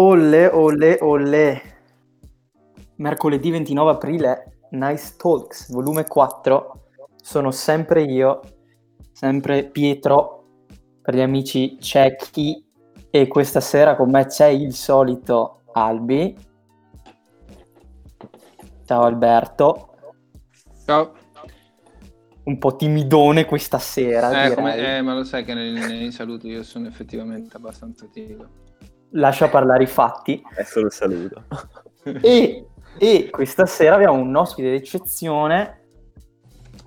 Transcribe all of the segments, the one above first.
Olle, olle, olle. Mercoledì 29 aprile, Nice Talks, volume 4. Sono sempre io, sempre Pietro, per gli amici ciechi. E questa sera con me c'è il solito Albi. Ciao Alberto. Ciao. Un po' timidone questa sera. Eh, direi. come- eh, ma lo sai che nei, nei saluti io sono effettivamente abbastanza timido. Lascia parlare i fatti. È solo il saluto. E, e questa sera abbiamo un ospite d'eccezione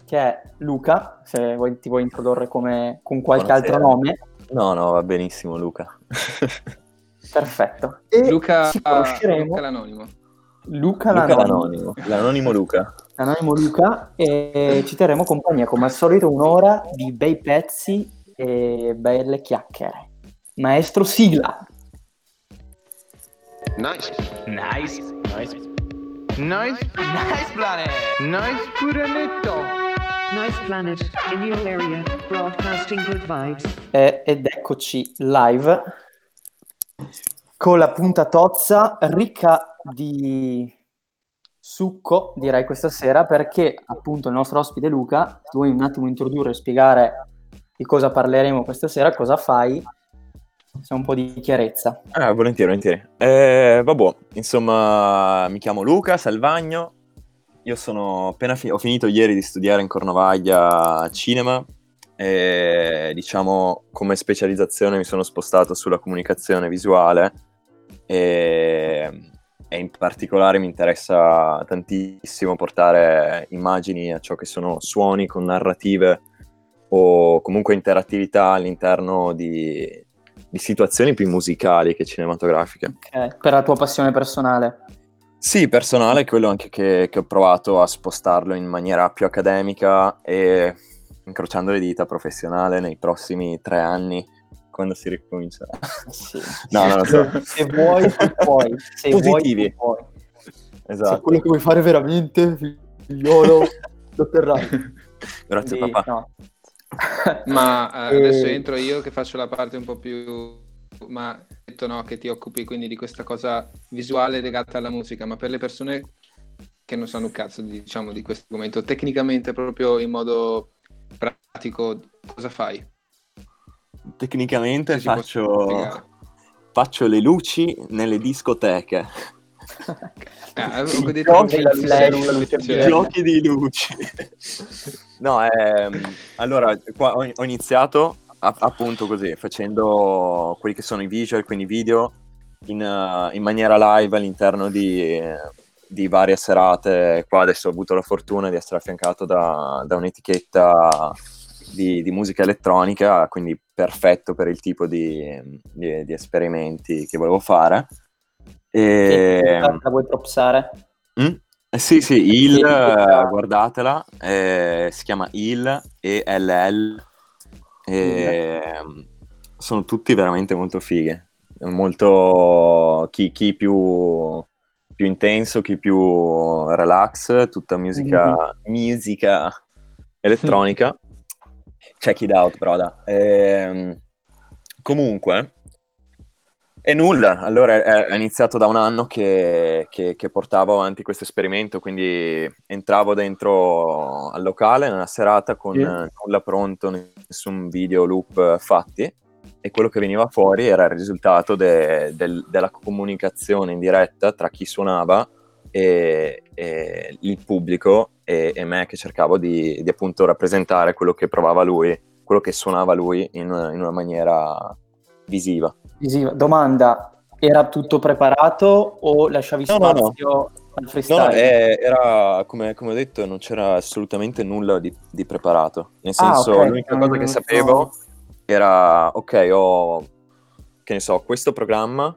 che è Luca, se vuoi, ti vuoi introdurre come, con qualche Buonasera. altro nome. No, no, va benissimo Luca. Perfetto. E Luca, ci conosceremo. Luca l'anonimo. Luca, Luca l'anonimo. l'anonimo. L'anonimo Luca. L'anonimo Luca e ci terremo compagnia come al solito un'ora di bei pezzi e belle chiacchiere. Maestro sigla. Nice. Nice. Nice. Nice. Nice planet. Nice planetto. Nice planet, in your area, broadcasting good vibes. Eh, ed eccoci live con la punta tozza ricca di succo, direi questa sera, perché appunto il nostro ospite Luca, se vuoi un attimo introdurre e spiegare di cosa parleremo questa sera, cosa fai, c'è un po' di chiarezza. Ah, volentieri, volentieri. Eh, vabbè, insomma, mi chiamo Luca Salvagno. Io sono appena fi- ho finito ieri di studiare in Cornovaglia cinema e diciamo come specializzazione mi sono spostato sulla comunicazione visuale e, e in particolare mi interessa tantissimo portare immagini a ciò che sono suoni con narrative o comunque interattività all'interno di, di situazioni più musicali che cinematografiche. Ok, Per la tua passione personale. Sì, personale, è quello anche che, che ho provato a spostarlo in maniera più accademica e incrociando le dita professionale nei prossimi tre anni, quando si ricomincia. Sì. No, non lo so. Se vuoi, puoi. Se Positivi. vuoi, tu puoi. Se Esatto. quello che vuoi fare veramente, figliolo, lo terrai. Grazie Quindi, papà. no. Ma eh, E- adesso entro io che faccio la parte un po' più... Ma detto no, che ti occupi quindi di questa cosa visuale legata alla musica, ma per le persone che non sanno un cazzo diciamo di questo argomento, tecnicamente proprio in modo pratico, cosa fai? Tecnicamente faccio, faccio le luci nelle discoteche. Ah, detto giochi, luce. Giochi di luci. no, ehm, allora, qua ho, ho iniziato a- appunto così, facendo quelli che sono i visual, quindi video, in, eh, in maniera live all'interno di, di varie serate. Qua adesso ho avuto la fortuna di essere affiancato da, da un'etichetta di, di musica elettronica, quindi perfetto per il tipo di, di- esperimenti che volevo fare. E, La vuoi propsare? Mm? Eh, sì, sì, il, eh, guardatela, eh, si chiama Il e LL, e, mm, sono tutti veramente molto fighe, molto, chi, chi più, più intenso, chi più relax, tutta musica, musica elettronica, check it out, broda. Ehm, comunque, e nulla, allora è, iniziato da un anno che, che- che portavo avanti questo esperimento, quindi entravo dentro al locale nella serata con eh, nulla pronto, nessun video loop fatti. E quello che veniva fuori era il risultato de- del- della comunicazione in diretta tra chi suonava e, e il pubblico e, e me che cercavo di, di appunto rappresentare quello che provava lui, quello che suonava lui in in una maniera visiva. Visiva. Domanda, era tutto preparato o lasciavi No, no, no. spazio al No, no, freestyle? eh, era come, come ho detto, non c'era assolutamente nulla di, di preparato. Nel Ah, senso, ok. l'unica cosa Mm, che sapevo era, ok, ho, che ne so, questo programma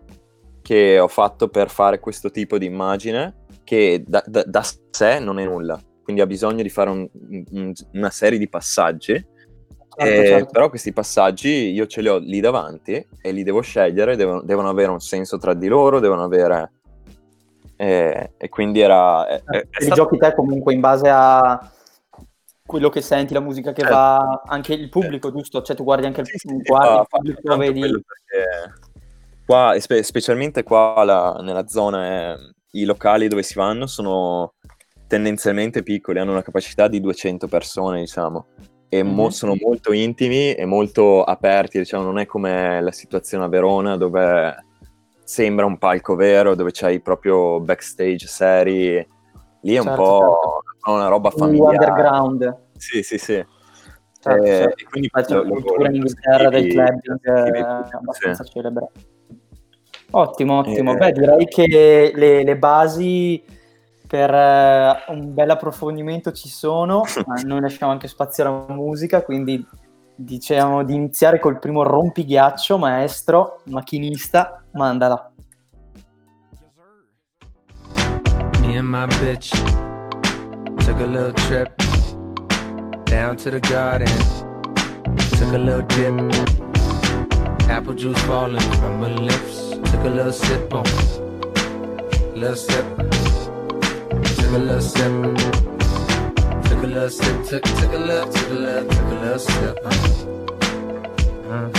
che ho fatto per fare questo tipo di immagine che da, da- da sé non è nulla. Quindi ha bisogno di fare un- un- una serie di passaggi Certo, Eh, certo. Però questi passaggi io ce li ho lì davanti e li devo scegliere, devono, devono avere un senso tra di loro, devono avere... eh, e quindi era... è- è- è Li stato- giochi te comunque in base a quello che senti, la musica che Certo. va, anche il pubblico, giusto? Cioè tu guardi anche il, Sì, sì, guardi fa- il fa pubblico, tanto vedi... qua, spe- specialmente qua la- nella zona, eh, i locali dove si vanno sono tendenzialmente piccoli, hanno una capacità di 200 persone, diciamo, e mo- Mhm. sono molto intimi e molto aperti, diciamo, non è come la situazione a Verona dove sembra un palco vero, dove c'hai proprio backstage seri, lì è un Certo, po' una roba familiare. underground. Sì, sì, sì. Certo, Eh, certo. e quindi lo- cultura in Inghilterra del sì, clubbing sì, eh, sì. abbastanza celebre. Ottimo, ottimo. Eh, Beh, direi che le, le basi per eh, un bel approfondimento ci sono, ma noi lasciamo anche spazio alla musica, quindi diciamo di iniziare col primo rompighiaccio, maestro, macchinista, mandala. Me and my bitch took a little trip down to the garden. Took a little dip. Apple juice falling from her lips. Took a little sip on. Little sip. Took a little sip. Took a little. Took, took a little, took a little, took a little. Uh-huh.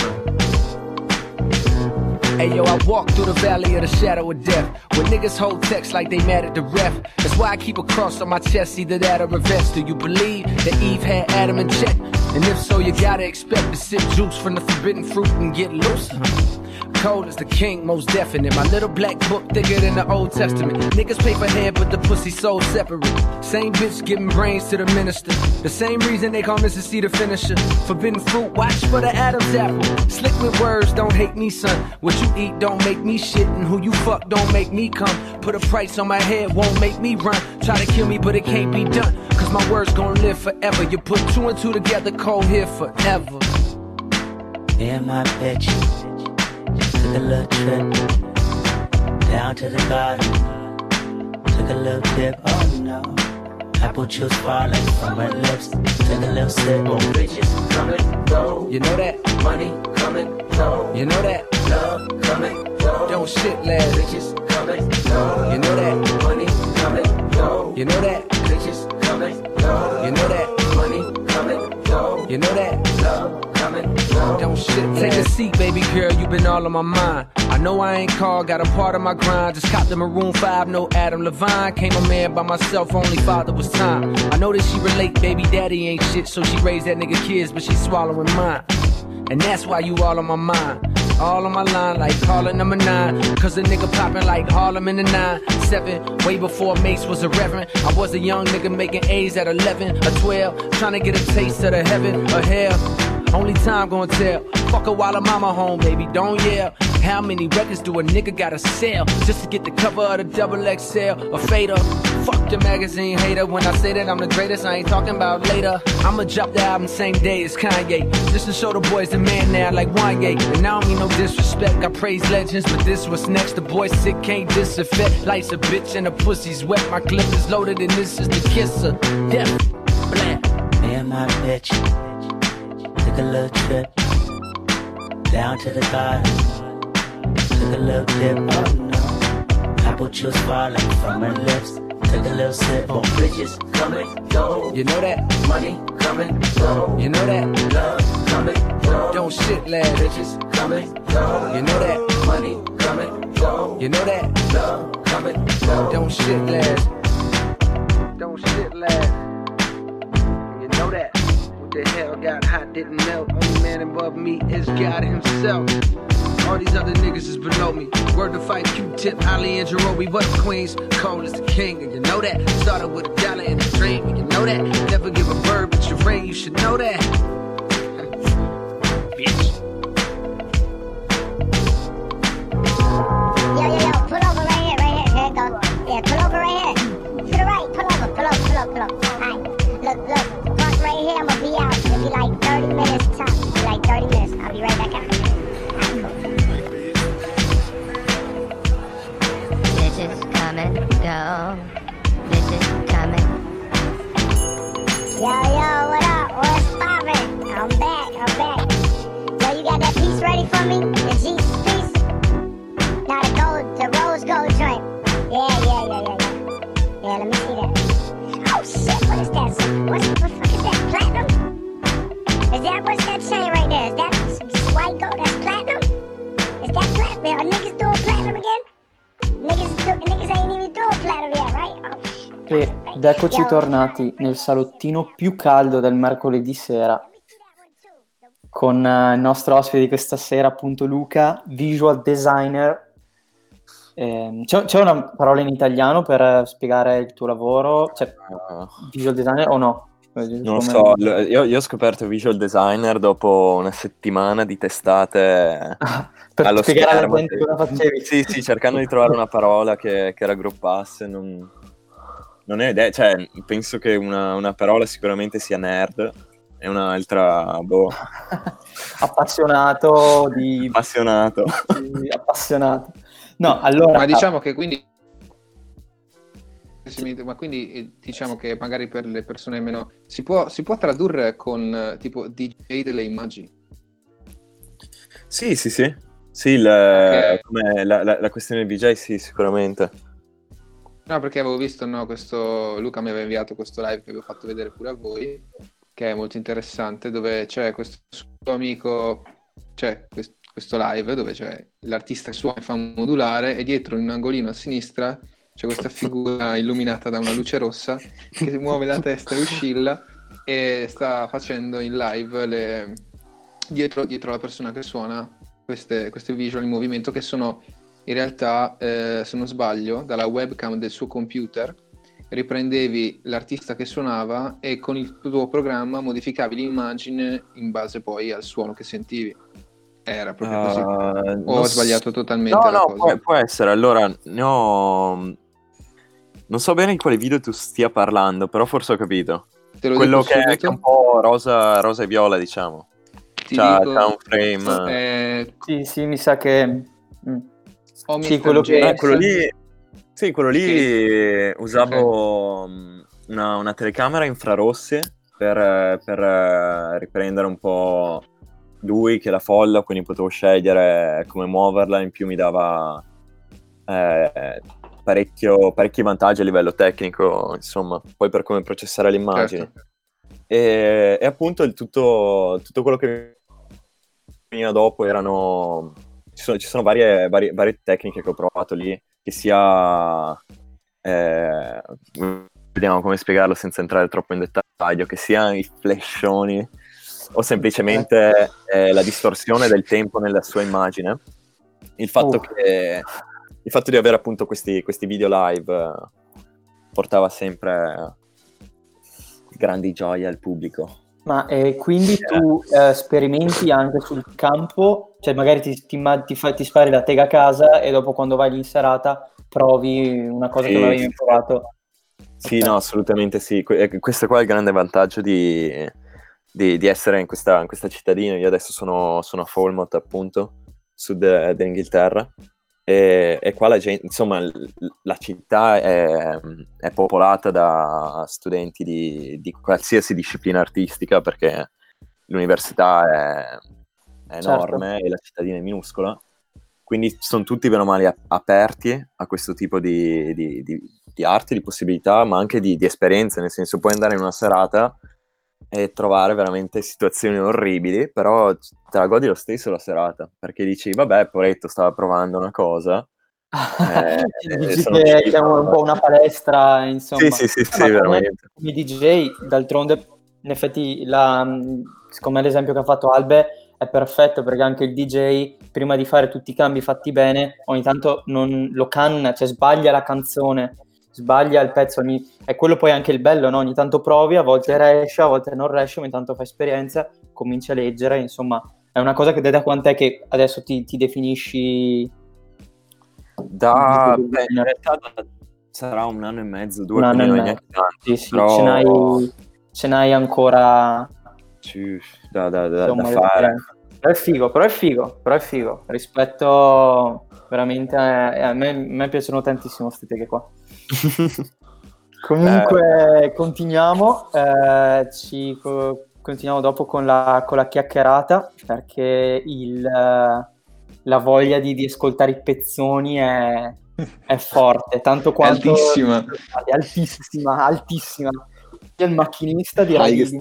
Hey yo, I walk through the valley of the shadow of death. Where niggas hold texts like they mad at the ref. That's why I keep a cross on my chest, either that or a vest. Do you believe that Eve had Adam in check? And if so, you gotta expect to sip juice from the forbidden fruit and get loose. Cold as the king, most definite. My little black book thicker than the Old Testament. Niggas pay for head, but the pussy so separate. Same bitch giving brains to the minister. The same reason they call Mrs. C the finisher. Forbidden fruit, watch for the Adam's apple. Slick with words, don't hate me, son. What you eat don't make me shit, and who you fuck don't make me come. Put a price on my head, won't make me run. Try to kill me, but it can't be done. Cause my words gon' live forever. You put two and two together, cold here forever. And my bitch took a little trip down to the garden. Took a little dip, oh no. Apple juice falling from her lips. Took a little sip. Oh, bitches coming, go. You know that? Money coming, go. You know that? Love coming, go. Don't shit last. Bitches coming, go. You know that? Money coming, go. You know that? Bitches coming, go. You know that? Money coming, go. You know that? Love coming. Don't shit. Take a seat, baby girl. you've been all on my mind. I know I ain't called, got a part of my grind. Just copped the Maroon 5, no Adam Levine. Came a man by myself, only father was time. I know that she relate, baby daddy ain't shit, so she raised that nigga kids, but she swallowing mine. And that's why you all on my mind. All on my line, like calling number nine. Cause a nigga popping like Harlem in the nine. Seven, way before Mace was a reverend. I was a young nigga making A's at 11 or 12. Trying to get a taste of the heaven or hell. Only time gonna tell. Fuck her while her mama home, baby, don't yell. How many records do a nigga gotta sell just to get the cover of the double XL or fader? Fuck the magazine hater. When I say that I'm the greatest, I ain't talking about later. I'ma drop the album same day as Kanye. Just to show the boys the man now, like Wanye. And I don't mean no disrespect, I praise legends, but this what's next. The boy sick can't disaffect. Life's a bitch and the pussy's wet. My clip is loaded and this is the kisser. Death, black. Me and my bitch took a little trip down to the garden. Took a little dip, oh no. Apple juice falling from her lips. Took a little sip. Oh, bridges coming, go. You know that? Money coming, go. You know that? Love coming, go. Don't shit last. Bitches coming, go. You know that? Money coming, go. You know that? Love coming, go. Don't shit last. Don't shit last. You know that? The hell got hot didn't melt. Only man above me is God Himself. All these other niggas is below me. Word to fight Q-Tip, Ali and Jerobi, the queens cold as the king, and you know that. Started with a dollar and a dream, and you know that. Never give a bird but your ring, you should know that. Bitch. minutes to talk. Like 30 minutes. I'll be right back out. Bitches come and go. Bitches come and Yo, yo, what up? What's poppin'? I'm back, I'm back. Yo, you got that piece ready for me? The G piece? Now the gold, the rose gold joint. Yeah, yeah, yeah, yeah, yeah. Yeah, let me Ed eccoci tornati nel salottino più caldo del mercoledì sera con eh, il nostro ospite di questa sera, appunto Luca, visual designer. Ehm, c'è, c'è una parola in italiano per eh, spiegare il tuo lavoro? Cioè, visual designer o no? Non lo so, io, io ho scoperto visual designer dopo una settimana di testate per allo spiegare alla schermo. gente cosa facevi. Sì, sì, cercando di trovare una parola che, che raggruppasse. Non, non ho idea, cioè, penso che una, una parola sicuramente sia nerd e un'altra, boh, appassionato di, appassionato. di- appassionato. No, allora Ma diciamo che quindi... Ma quindi eh, diciamo che magari per le persone meno... Si può, si può tradurre con eh, tipo DJ delle immagini? Sì, sì, sì. Sì, il- Ok. come la, la- la questione del DJ, sì, sicuramente. No, perché avevo visto, no, questo... Luca mi aveva inviato questo live che avevo fatto vedere pure a voi, che è molto interessante, dove c'è questo suo amico, c'è quest- questo live dove c'è l'artista che suona e fa un modulare e dietro in un angolino a sinistra c'è questa figura illuminata da una luce rossa che muove la testa e oscilla e sta facendo in live le... dietro, dietro la persona che suona queste, queste visual in movimento che sono in realtà, eh, se non sbaglio, dalla webcam del suo computer riprendevi l'artista che suonava e con il tuo programma modificavi l'immagine in base poi al suono che sentivi. Era proprio così. Uh, O ho sbagliato totalmente No, la no, cosa? può, può essere. Allora, ne ho... Non so bene in quale video tu stia parlando, però forse ho capito. Te lo Quello che è, subito. che è un po' rosa, rosa e viola, diciamo. Ti C'ha, dico- c'ha un frame... Eh, Sì, sì, mi sa che... mm. O Sì, quello che- Eh, quello lì... Sì, quello lì Sì. usavo mh, una, una telecamera infrarossi per, eh, per, eh, riprendere un po' lui che la folla, quindi potevo scegliere come muoverla, in più mi dava eh, parecchio- parecchi vantaggi a livello tecnico, insomma, poi per come processare le immagini. Certo. E, e appunto il tutto, tutto quello che veniva dopo erano. Ci sono, ci sono varie, varie, varie tecniche che ho provato lì, che sia. eh, vediamo come spiegarlo senza entrare troppo in dettaglio, che sia i flashoni o semplicemente eh, la distorsione del tempo nella sua immagine. Il fatto, Oh. che, il fatto di avere appunto questi, questi video live eh, portava sempre grandi gioie al pubblico. Ma eh, quindi tu eh, sperimenti anche sul campo, cioè magari ti, ti, ti fai- ti spari la tega a casa e dopo quando vai lì in serata provi una cosa che Sì, non avevi sì, provato. Sì, Ok. no, assolutamente sì. Que- eh, questo qua è il grande vantaggio di, di- di essere in questa, in questa cittadina. Io adesso sono, sono a Falmouth, appunto, sud eh, dell'Inghilterra. E, e qua la gente, insomma, la città è, è popolata da studenti di, di qualsiasi disciplina artistica perché l'università è, è Certo. enorme e la cittadina è minuscola. Quindi sono tutti bene o male aperti a questo tipo di, di, di, di arte, di possibilità, ma anche di, di esperienze, nel senso puoi andare in una serata e trovare veramente situazioni orribili, però te la godi lo stesso la serata, perché dici, vabbè, poretto stava provando una cosa. Eh, Dici che uscito. siamo un po' una palestra, insomma. Sì, sì, sì, sì, come- veramente. Come DJ, d'altronde, in effetti, la, secondo me l'esempio che ha fatto Albe è perfetto perché anche il DJ, prima di fare tutti i cambi fatti bene, ogni tanto non lo canna, cioè sbaglia la canzone, sbaglia il pezzo. ogni- È quello poi anche il bello, no? Ogni tanto provi, a volte riesci, a volte non riesci, ogni tanto fai esperienza, cominci a leggere, insomma, è una cosa che da quant'è che adesso ti, ti definisci Da, beh, in realtà sarà un anno e mezzo, due, quindi e mezzo. tanto, Sì, sì, però ce, n'hai, ce n'hai ancora da, da- da- insomma, da fare. Però è figo, però è figo, però è figo. Rispetto veramente a, a me, a me piacciono tantissimo queste teghe qua. Comunque continuiamo, eh, ci co- continuiamo dopo con la, con la chiacchierata perché il, eh, la voglia di, di ascoltare i pezzoni è, è forte, tanto quanto altissima. è altissima, altissima. Io il macchinista direi di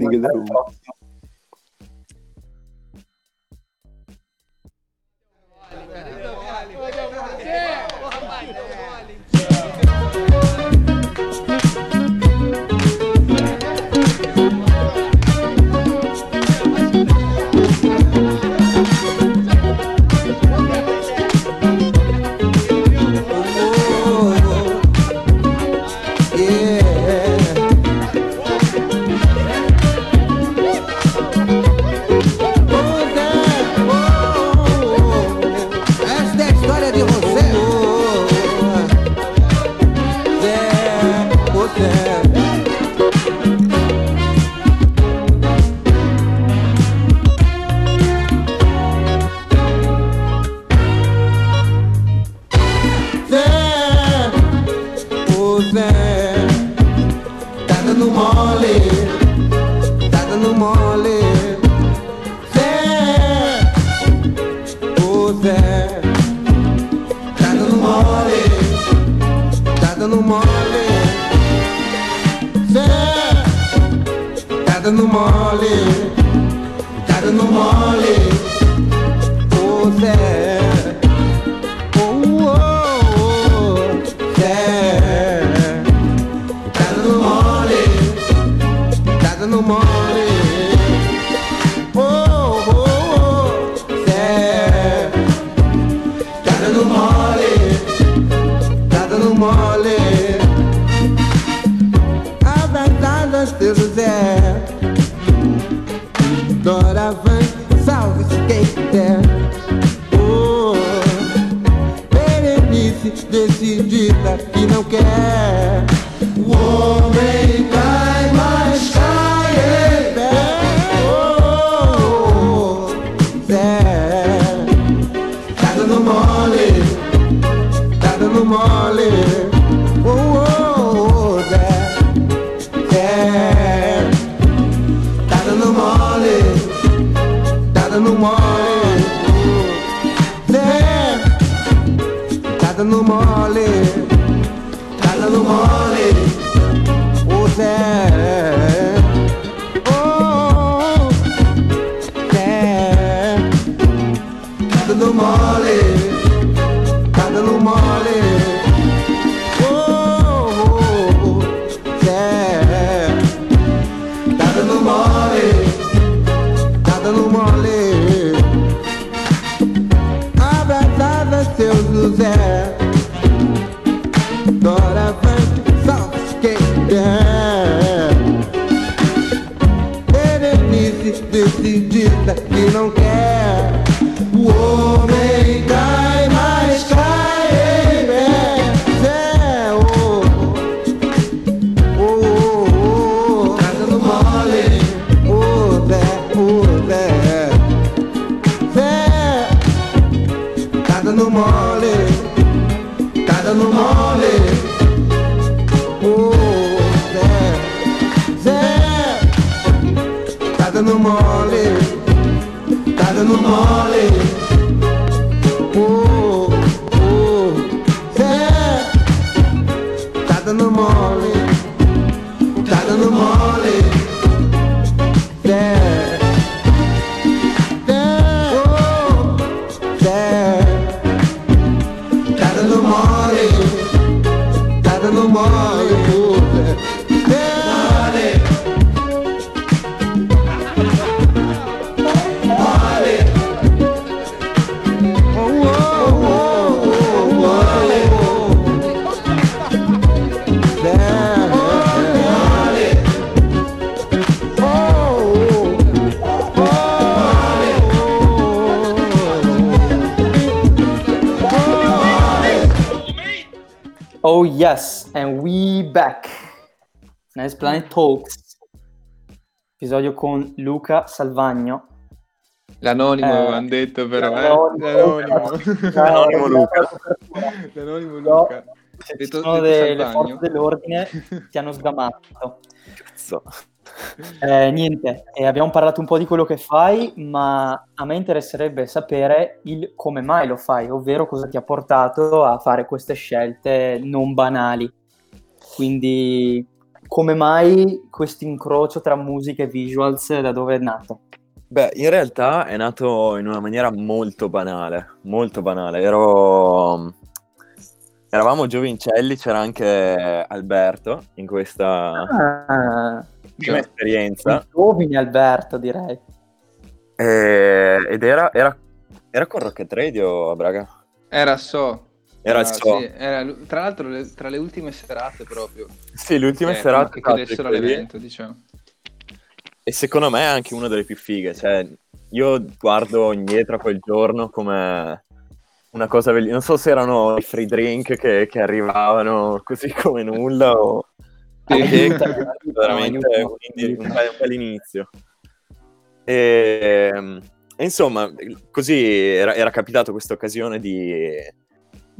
no mole, tala no mole, o Zé. Episodio con Luca Salvagno. L'anonimo Eh, avevano detto però, l'anonimo. eh? L'anonimo. L'anonimo Luca. L'anonimo No, Luca. Se ci Detto- sono detto delle Salvagno. forze dell'ordine ti hanno sgamato. Cazzo. Eh, niente, eh, abbiamo parlato un po' di quello che fai, ma a me interesserebbe sapere il come mai lo fai, ovvero cosa ti ha portato a fare queste scelte non banali. Quindi, come mai questo incrocio tra musica e visuals, da dove è nato? Beh, in realtà è nato in una maniera molto banale, molto banale. Ero... Eravamo giovincelli, c'era anche Alberto in questa Ah, prima esperienza. giovane Alberto, direi. E- Ed era, era, era con Rocket Radio a Braga. Era so. Era Ah, il so. sì, era tra l'altro le- tra le ultime serate proprio. Sì, le ultime Eh, serate Che chiudessero l'evento, diciamo. E secondo me è anche una delle più fighe. Cioè, io guardo indietro a quel giorno come una cosa bellissima. Non so se erano i free drink che, che arrivavano così come nulla o... Sì. Veramente un, indi- un bel, un bel inizio. E, e insomma, così era, era capitato questa occasione di,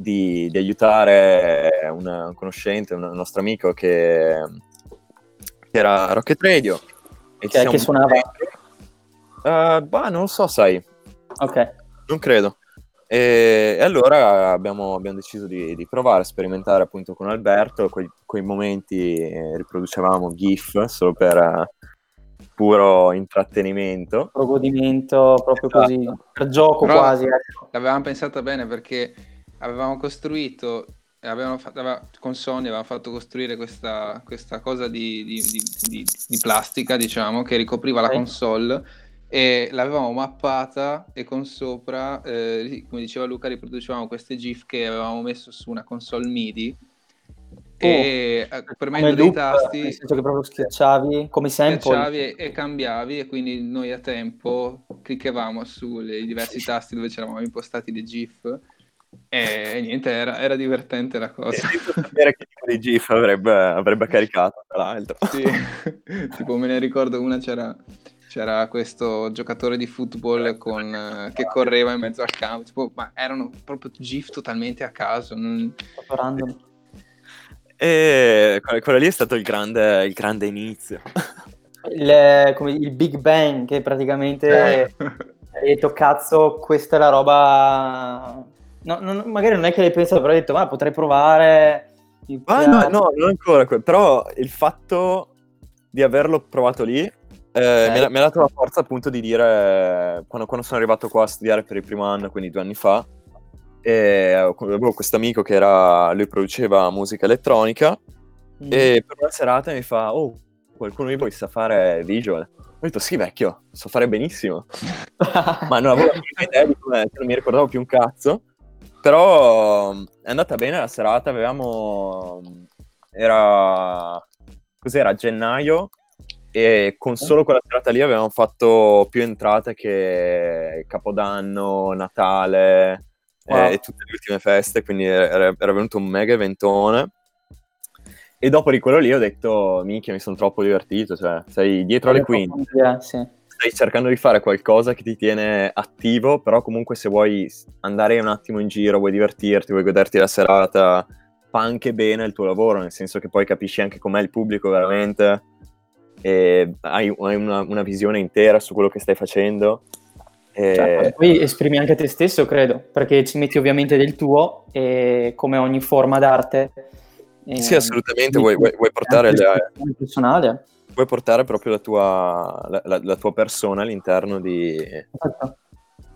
di, di aiutare una- un conoscente, un nostro amico che, che era a Rocket Radio. E Che- che suonava? Uh, bah, non lo so, sai, Ok. non credo. E, e allora abbiamo, abbiamo deciso di, di provare a sperimentare appunto con Alberto. Quei, quei momenti eh, riproducevamo GIF solo per eh, puro intrattenimento. Pro godimento, proprio Esatto. così, per gioco Però quasi. ecco. L'avevamo pensata bene perché avevamo costruito, avevamo fatto, aveva- con Sony avevamo fatto costruire questa, questa cosa di, di- di- di- plastica, diciamo, che ricopriva la console e l'avevamo mappata e con sopra, eh, come diceva Luca, riproducevamo queste GIF che avevamo messo su una console MIDI e eh, premendo dei loop, tasti nel senso che proprio schiacciavi come sample. schiacciavi e, e cambiavi e quindi noi a tempo cliccavamo sui diversi tasti dove c'eravamo impostati le GIF e, niente, era, era divertente la cosa. Senza sapere che tipo di GIF avrebbe, avrebbe caricato, tra l'altro. Sì. tipo me ne ricordo una c'era, c'era questo giocatore di football con, eh, che correva in mezzo al campo, tipo, ma erano proprio GIF totalmente a caso. non- random. E quello, quello lì è stato il grande, il grande inizio. Il, come- il Big Bang che praticamente Eh. hai detto cazzo questa è la roba no, non- magari non è che l'hai pensato però hai detto ma potrei provare Ah, no, no, non ancora, que- però il fatto di averlo provato lì eh, mi, ha, mi ha dato la forza appunto di dire, quando, quando sono arrivato qua a studiare per il primo anno, quindi due anni fa, avevo questo amico che era, lui produceva musica elettronica Mm. e per una serata mi fa, oh, qualcuno di voi sa fare visual? Ho detto, sì vecchio, so fare benissimo. Ma non avevo più idea di come, non mi ricordavo più un cazzo. Però mh, è andata bene la serata, avevamo... mh, Era... Cos'era? Gennaio e con solo quella serata lì avevamo fatto più entrate che Capodanno, Natale Wow. eh, e tutte le ultime feste, quindi era, era venuto un mega eventone. E dopo di quello lì ho detto, minchia, mi sono troppo divertito, cioè, sei dietro alle quinte Eh, sì. Stai cercando di fare qualcosa che ti tiene attivo, però comunque se vuoi andare un attimo in giro, vuoi divertirti, vuoi goderti la serata, fa anche bene il tuo lavoro, nel senso che poi capisci anche com'è il pubblico veramente e hai, hai una, una visione intera su quello che stai facendo. E- e poi esprimi anche te stesso credo perché ci metti ovviamente del tuo e come ogni forma d'arte eh, Sì, assolutamente, vuoi, vuoi- vuoi portare le- personale puoi portare proprio la tua, la, la- la tua persona all'interno di... Esatto.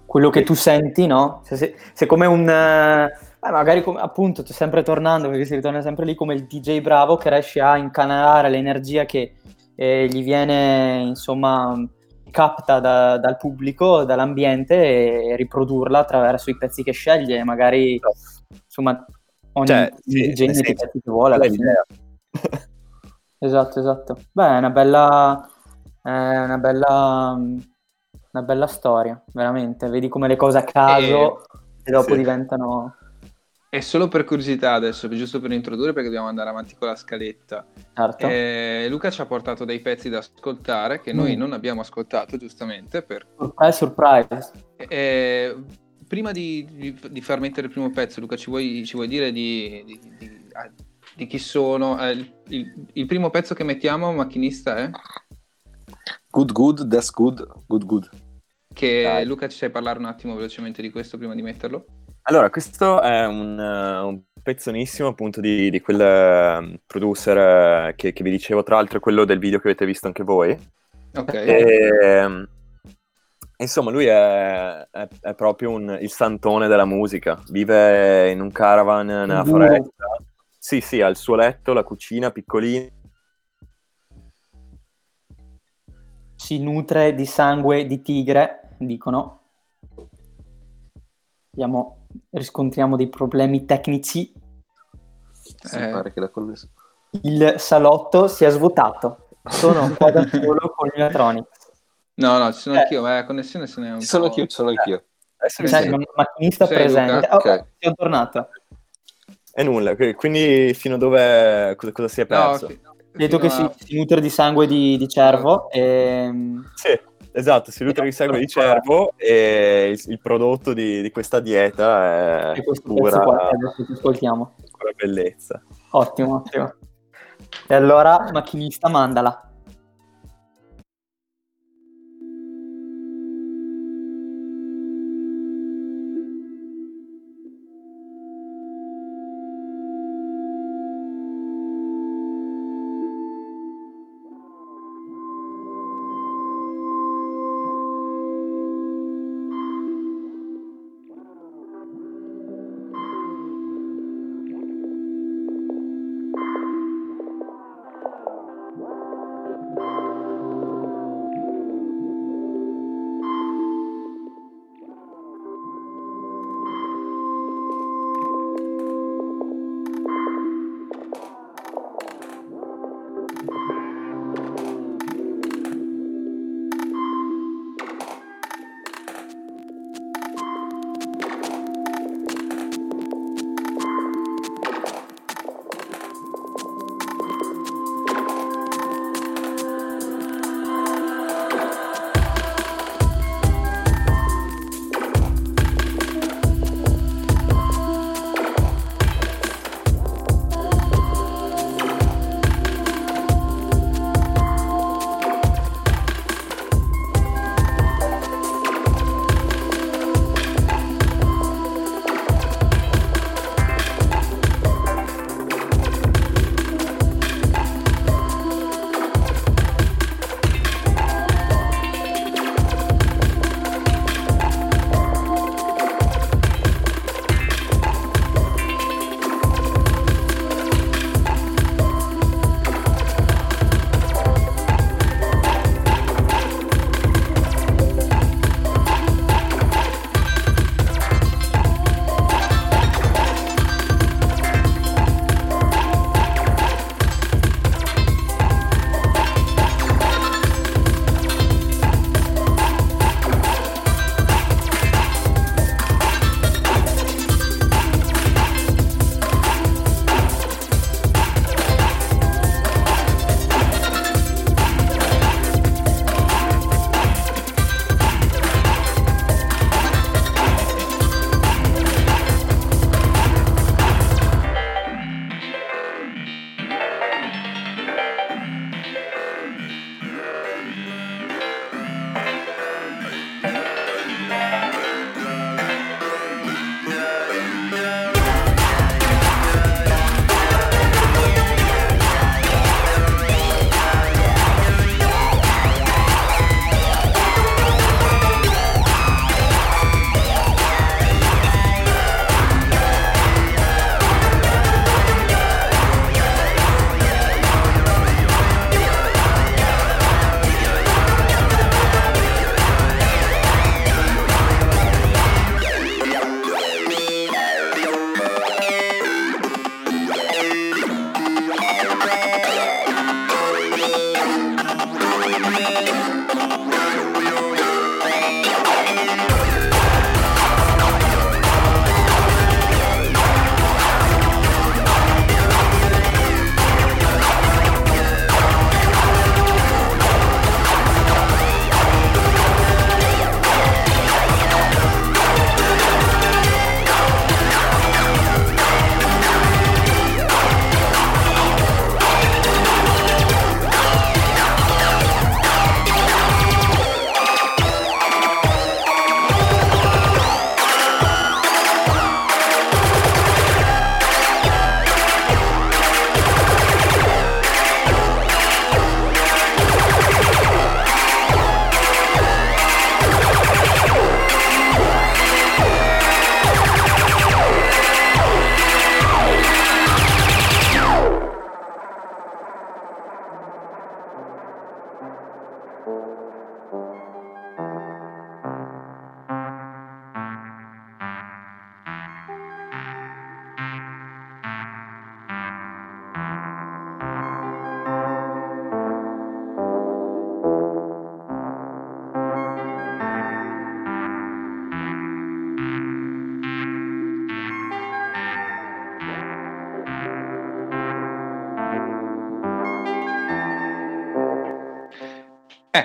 quello che tu senti, no? Se, se- se come un... eh, magari come, appunto, sempre tornando, perché si ritorna sempre lì come il DJ bravo che riesce a incanalare l'energia che eh, gli viene, insomma, capta da- dal pubblico, dall'ambiente e riprodurla attraverso i pezzi che sceglie, magari, insomma, ogni Cioè, sì, DJ pezzi che vuole. l'idea. Esatto, esatto. Beh, è una bella, è una bella, una bella storia, veramente. Vedi come le cose a caso e, dopo sì. diventano... E solo per curiosità adesso, giusto per introdurre, perché dobbiamo andare avanti con la scaletta. Certo. Eh, Luca ci ha portato dei pezzi da ascoltare che noi Mm. non abbiamo ascoltato, giustamente. Per... Surprise, surprise. Eh, prima di, di- di far mettere il primo pezzo, Luca, ci vuoi, ci vuoi dire di, di- di- chi sono? Eh, il, il- il primo pezzo che mettiamo, macchinista, è? Good, good, that's good, good, good. Che Dai. Luca ci sai parlare un attimo velocemente di questo prima di metterlo? Allora, questo è un, eh, un pezzonissimo appunto di, di quel eh, producer eh, che, che vi dicevo, tra l'altro è quello del video che avete visto anche voi. Ok. E, insomma, lui è, è- è proprio un- il santone della musica. Vive in un caravan nella foresta. Sì, sì, ha il suo letto, la cucina piccolina. Si nutre di sangue di tigre, dicono. Abbiamo, riscontriamo dei problemi tecnici. Sì, Eh. pare che la connessione. Il salotto si è svuotato. Sono qua da solo con gli elettronici. No, no, ci sono Eh. anch'io, ma la connessione se ne è un Ci sono po'- anch'io, ci sono anch'io. Adesso mi sento- un macchinista Sei, presente. Luca? Oh, Ok. sono tornato. E nulla, quindi fino a dove cosa, cosa si è No, perso? fi- Detto fino che si, a- si nutre di sangue di, di cervo. E, Sì, Esatto, si nutre di sangue di cervo e il, il prodotto di, di questa dieta è pura, qua ti ascoltiamo. pura bellezza. Ottimo, ottimo. E allora, macchinista, mandala.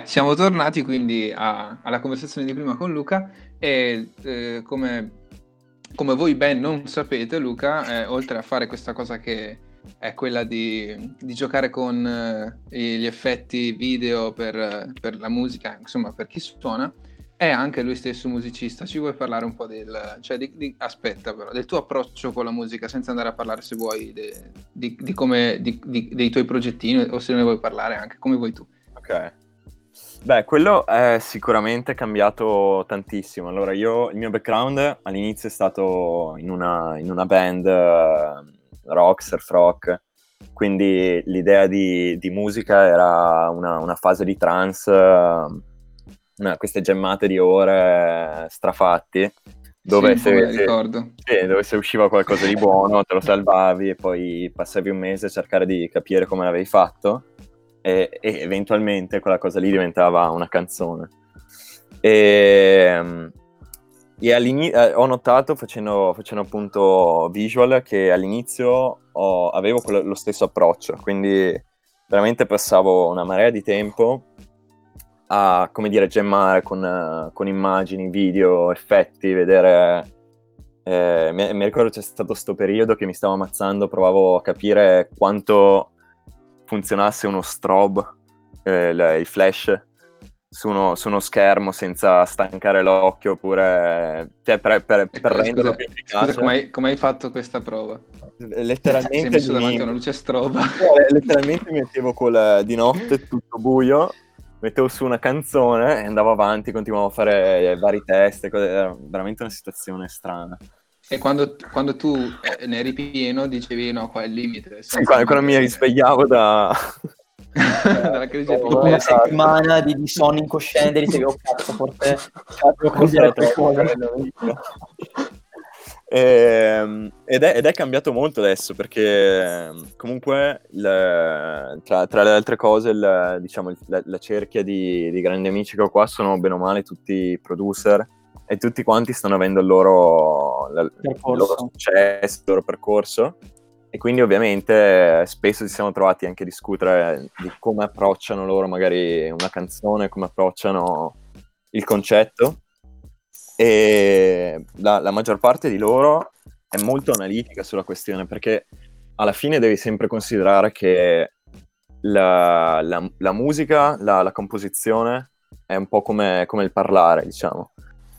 Siamo tornati quindi a- alla conversazione di prima con Luca e eh, come, come voi ben non sapete, Luca, eh, oltre a fare questa cosa che è quella di, di giocare con eh, gli effetti video per, per la musica, insomma per chi suona, è anche lui stesso musicista. Ci vuoi parlare un po' del... Cioè di, di- aspetta però, del tuo approccio con la musica, senza andare a parlare se vuoi de- di, come, dei tuoi progettini o se ne vuoi parlare anche, come vuoi tu. Ok. Beh, quello è sicuramente cambiato tantissimo. Allora, io, il mio background all'inizio è stato in una, in una band eh, rock, surf rock, quindi l'idea di, di musica era una, una fase di trance, una- queste gemmate di ore strafatti, dove, Sì, se, ricordo. sì, dove se usciva qualcosa di buono te lo salvavi e poi passavi un mese a cercare di capire come l'avevi fatto e, e eventualmente quella cosa lì diventava una canzone. E, e all'ini- eh, ho notato facendo, facendo appunto visual che all'inizio ho- avevo quello- lo stesso approccio, quindi veramente passavo una marea di tempo a, come dire, gemmare con, con immagini, video, effetti, vedere... eh, mi, mi ricordo c'è stato questo periodo che mi stavo ammazzando, provavo a capire quanto funzionasse uno strobe, eh, il, flash, su uno, su uno schermo senza stancare l'occhio, oppure cioè, per, per, per Scusa, renderlo scusa, più scusa, efficace. come hai, come hai fatto questa prova? Letteralmente, mi- davanti a una luce stroba. eh, letteralmente mettevo col, di notte tutto buio, mettevo su una canzone e andavo avanti, continuavo a fare vari test, cose- era veramente una situazione strana. E quando, quando tu eh, ne eri pieno dicevi no, qua è il limite. Sì, quando, quando mi risvegliavo da... Dalla crisi Dopo una settimana di, di sonno incosciente dicevi, oh cazzo, forse devo cambiare qualcosa. Ehm, ed, è, ed è cambiato molto adesso perché comunque il- tra, tra le altre cose il- diciamo, la, la cerchia di, di grandi amici che ho qua sono bene o male tutti producer e tutti quanti stanno avendo il loro, la- il loro successo, il loro percorso. E quindi ovviamente spesso ci siamo trovati anche a discutere di come approcciano loro magari una canzone, come approcciano il concetto. E la, la maggior parte di loro è molto analitica sulla questione perché alla fine devi sempre considerare che la, la- la musica, la, la composizione è un po' come, come il parlare, diciamo.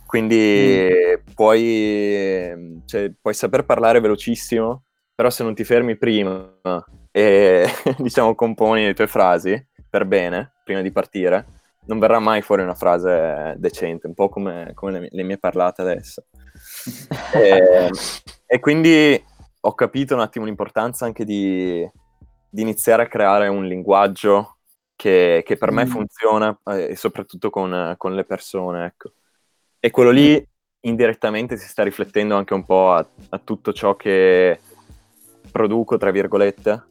Quindi puoi, cioè, puoi saper parlare velocissimo, però se non ti fermi prima e diciamo componi le tue frasi per bene prima di partire, non verrà mai fuori una frase decente, un po' come, come le, mie- le mie parlate adesso. e, e quindi ho capito un attimo l'importanza anche di, di iniziare a creare un linguaggio che, che per me Mm. funziona eh, e soprattutto con, con le persone, ecco. E quello lì indirettamente si sta riflettendo anche un po' a, a tutto ciò che produco, tra virgolette,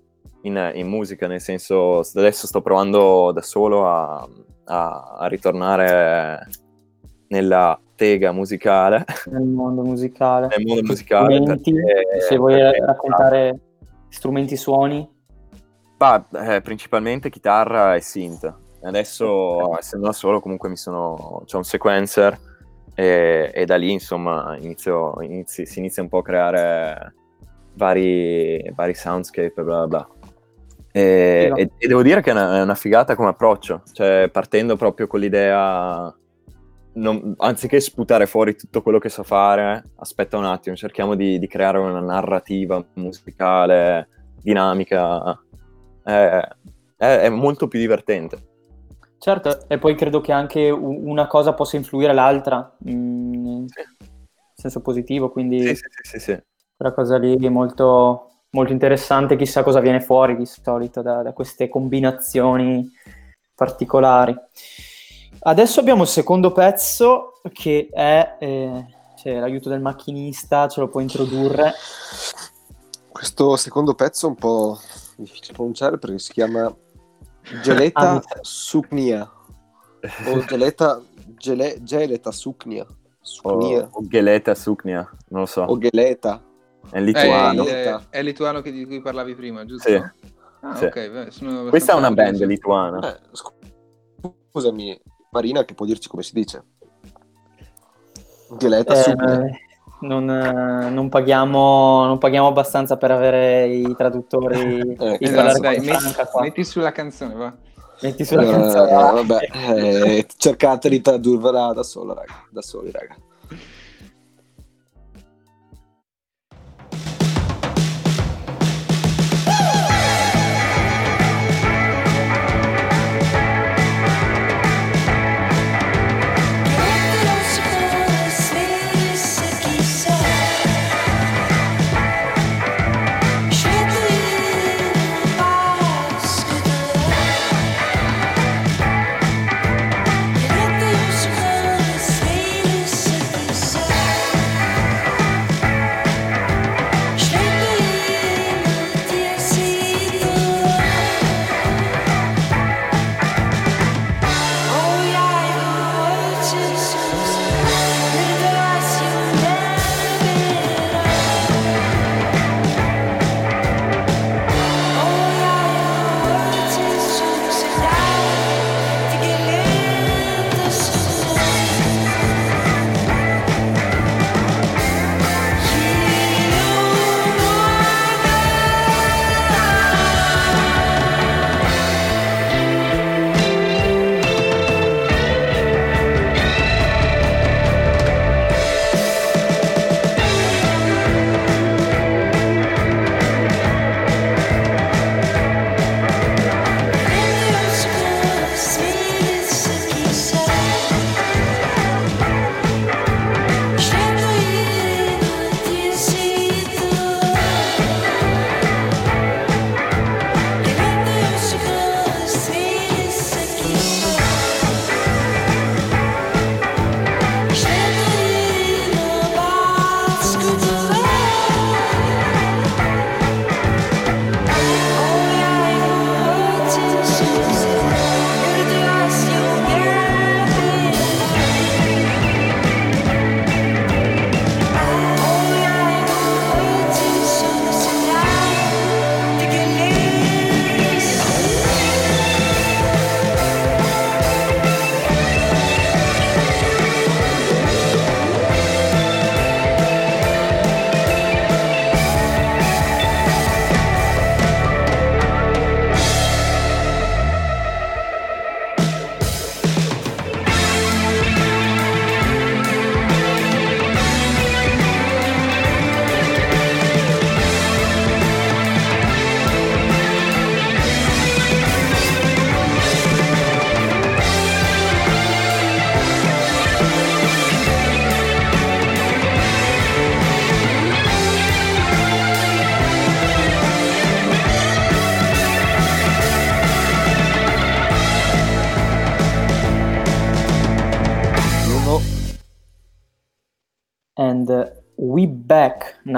in, in musica, nel senso adesso sto provando da solo a, a- a ritornare nella tega musicale, nel mondo musicale. nel mondo musicale. Perché- se vuoi perché- raccontare strumenti suoni. Ma, eh, principalmente chitarra e synth. Adesso, essendo da solo, comunque mi sono... c'ho un sequencer e, e da lì, insomma, inizio, inizi- si inizia un po' a creare vari, vari soundscape, bla bla bla. E, Sì, no. e- e devo dire che è una, è una figata come approccio, cioè partendo proprio con l'idea... non- anziché sputare fuori tutto quello che so fare, aspetta un attimo, cerchiamo di, di creare una narrativa musicale, dinamica. È, è- è molto più divertente. Certo, e poi credo che anche una cosa possa influire l'altra, mm, in senso positivo, quindi Sì, sì, sì, sì, sì. quella cosa lì è molto, molto interessante, chissà cosa viene fuori di solito da, da queste combinazioni particolari. Adesso abbiamo il secondo pezzo che è eh, c'è l'aiuto del macchinista, ce lo può introdurre. Questo secondo pezzo è un po' difficile da pronunciare perché si chiama Geleta Ah, Suknia o Geleta, gele, geleta Suknia O, Suknia o Geleta Suknia, non lo so. o Geleta. È È, lituano. il, è il lituano che- di cui parlavi prima, giusto? Sì. Ah, Sì. ok, beh, sono Questa è una band lituana. Eh, scusami, Marina, che può dirci come si dice. Diletta Eh, subito. Non, eh, non paghiamo, non paghiamo abbastanza per avere i traduttori. Eh, Esatto, dai, metti, metti sulla canzone, va. Metti sulla canzone. eh, va. vabbè, eh, cercate di tradurvela da sola, raga. Da soli, raga.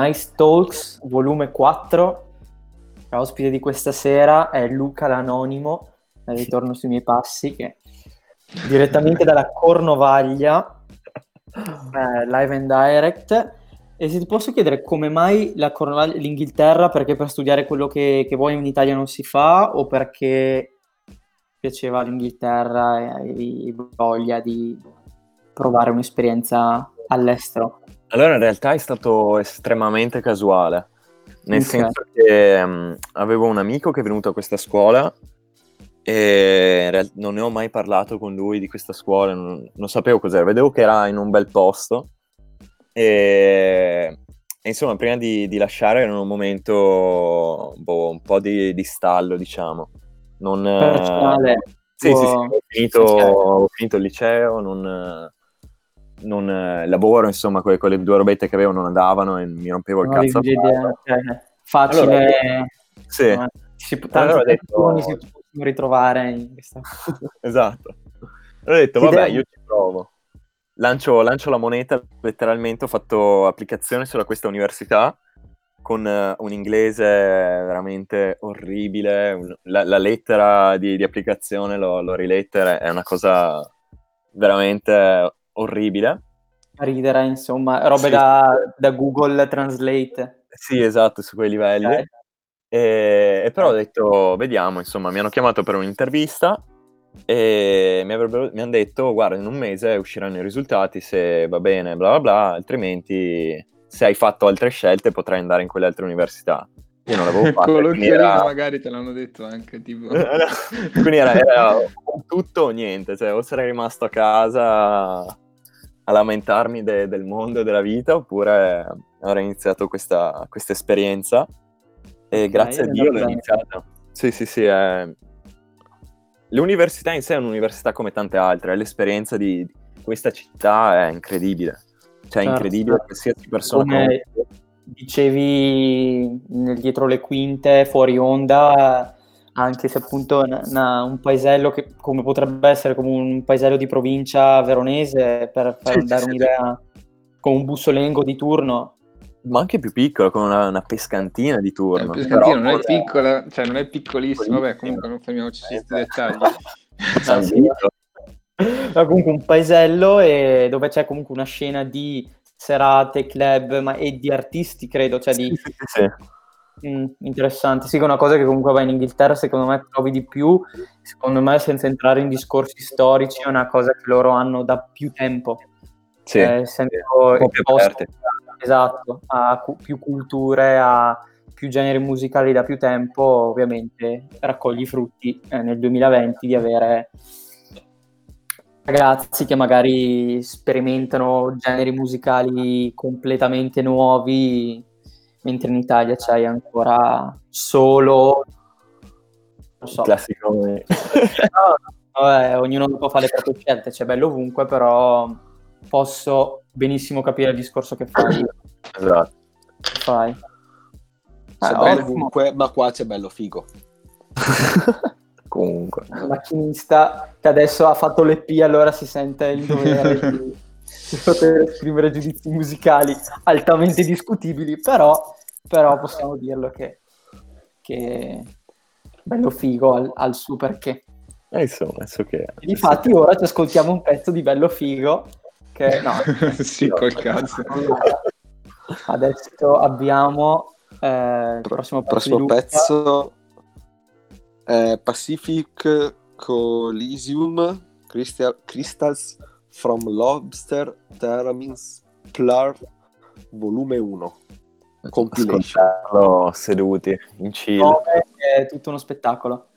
Nice Talks, volume 4. L'ospite di questa sera è Luca l'Anonimo, ritorno sui miei passi, che direttamente dalla Cornovaglia, eh, live and direct. E se ti posso chiedere come mai la Cornovaglia, l'Inghilterra, perché per studiare quello che, che vuoi in Italia non si fa o perché piaceva l'Inghilterra e hai voglia di provare un'esperienza all'estero? Allora, in realtà è stato estremamente casuale, nel Ok. senso che mh, avevo un amico che è venuto a questa scuola e real- non ne ho mai parlato con lui di questa scuola, non, non sapevo cos'era, vedevo che era in un bel posto e, e insomma prima di, di lasciare era un momento boh, un po' di, di stallo, diciamo. Non, eh, Personale. sì, sì, sì, ho finito, ho finito il liceo, non, non, eh, lavoro, insomma, quelle, quelle due robette che avevo non andavano e mi rompevo il Non cazzo. a idea, ok. Facile. Allora, sì. eh, si, tanti Allora ho detto- si possono ritrovare in questa... Esatto. Allora ho detto, vabbè, io ci provo. Lancio, lancio la moneta, letteralmente ho fatto applicazione sulla questa università con eh, un inglese veramente orribile, un- la, la lettera di, di applicazione l'ho, l'ho riletta, è una cosa veramente orribile. a ridere, insomma, robe Sì, da, da Google Translate. Sì, esatto, su quei livelli. Ok. E, e però ho detto, vediamo, insomma, mi hanno chiamato per un'intervista e mi, avrebbero- mi hanno detto guarda in un mese usciranno i risultati se va bene bla bla bla altrimenti se hai fatto altre scelte potrai andare in quelle altre università io non l'avevo fatto Con quindi l'occhiolino era, magari te l'hanno detto anche, tipo... quindi era, era tutto o niente cioè o sarei rimasto a casa a lamentarmi de- del mondo e della vita oppure avrei iniziato questa, questa esperienza e grazie a Dio l'ho iniziata sì sì sì è... L'università in sé è un'università come tante altre, l'esperienza di di questa città è incredibile. Cioè, è Certo, incredibile certo. qualsiasi persona Come dicevi dietro le quinte, fuori onda, anche se appunto una- una- un paesello che come potrebbe essere come un paesello di provincia veronese, per far Sì, sì, dare sì. un'idea, con un bussolengo di turno. Ma anche più piccolo, con una, una pescantina di Eh, turno. il pescantino non è Però- piccola, cioè non è piccolissimo, vabbè comunque non fermiamoci su questi dettagli. San Vito. Ma comunque un paesello e dove c'è comunque una scena di serate, club ma, e di artisti, credo, cioè di, Sì, sì, sì. Mm, interessante, sì, che è una cosa che comunque va in Inghilterra, secondo me trovi di più, secondo me senza entrare in discorsi storici, è una cosa che loro hanno da più tempo, Sì, Eh, essendo esposti- esatto, a cu- più culture, a più generi musicali da più tempo, ovviamente raccogli i frutti eh, nel 2020 di avere ragazzi che magari sperimentano generi musicali completamente nuovi, mentre in Italia c'hai ancora solo... Non so. Classico. No, vabbè, ognuno può fare le proprie scelte, c'è bello ovunque, però posso benissimo capire il discorso che fai. Esatto. che fai. C'è Ah, bello ovunque, ma qua c'è bello figo. Comunque. Il macchinista che adesso ha fatto l'EP, allora si sente in dovere di, di poter esprimere giudizi musicali altamente discutibili, però, però possiamo dirlo che, che bello figo al, al suo perché. Eh, insomma, adesso che... E Difatti ora ci ascoltiamo un pezzo di bello figo che no, sì, col cazzo. adesso abbiamo eh, il prossimo pezzo, Prossimo pezzo è Pacific Coliseum Crystal- Crystals from Lobster Theramins Plur volume 1 compilation. Ascoltarlo seduti, in chill. nome è tutto uno spettacolo.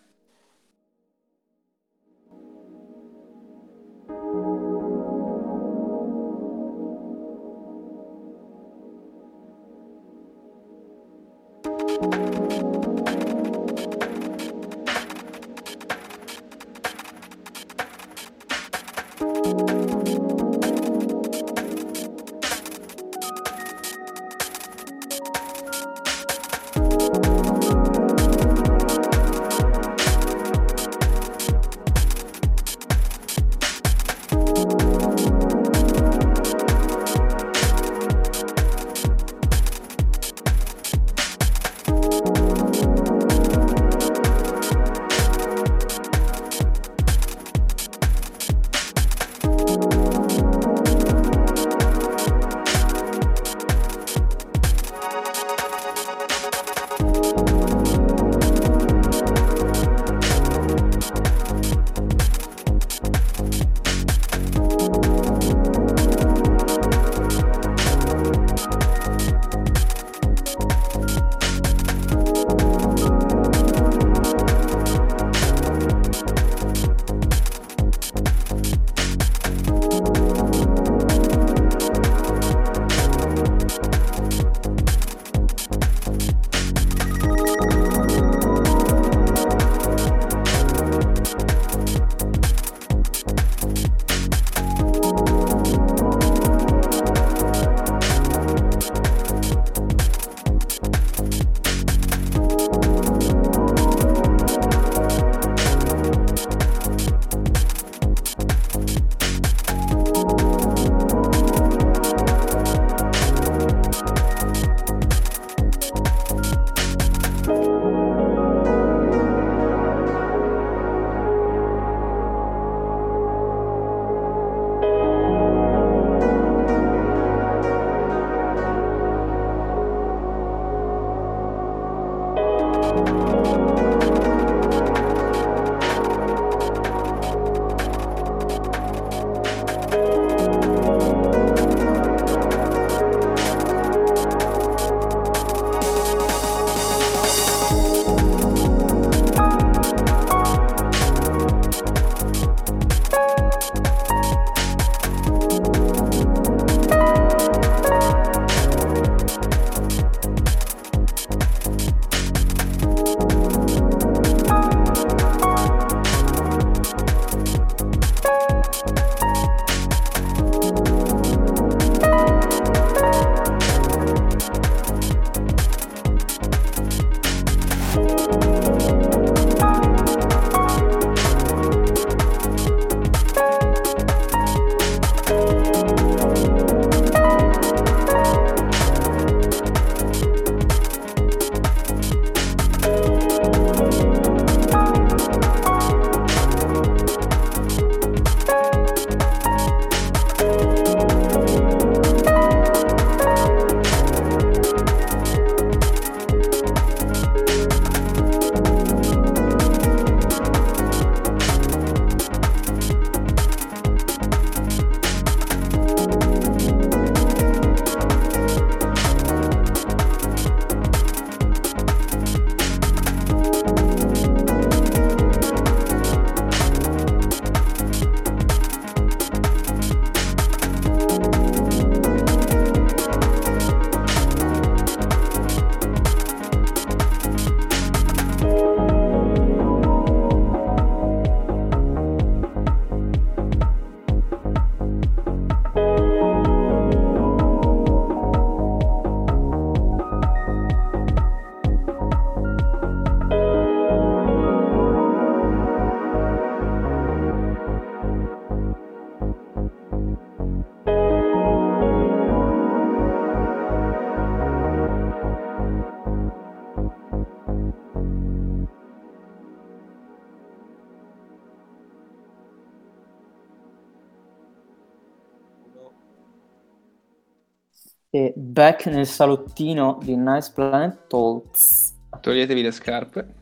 Back nel salottino di Nice Planet Talks. Toglietevi le scarpe.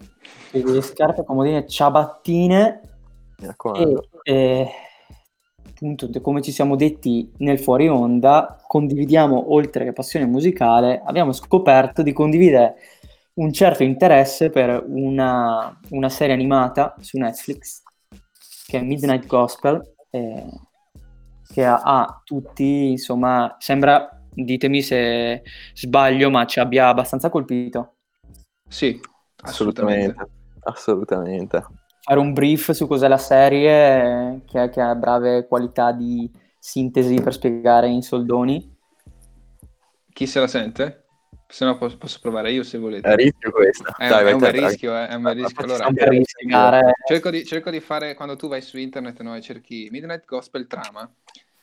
E le scarpe, comodine, ciabattine Mi raccomando. e, e appunto come ci siamo detti nel fuori onda condividiamo oltre che passione musicale abbiamo scoperto di condividere un certo interesse per una, una serie animata su Netflix che è Midnight Gospel eh, che ha, ha tutti insomma sembra ditemi se sbaglio ma ci abbia abbastanza colpito Sì, assolutamente. Assolutamente. Assolutamente. fare un brief su cos'è la serie che, che ha brave qualità di sintesi per spiegare in soldoni. Chi se la sente? Se no posso, posso provare io se volete. È a rischio questo. È, Dai, è un bel rischio, eh, è un bel rischio. Allora, spiegare cerco di, cerco di fare, quando tu vai su internet no, e cerchi Midnight Gospel Trama,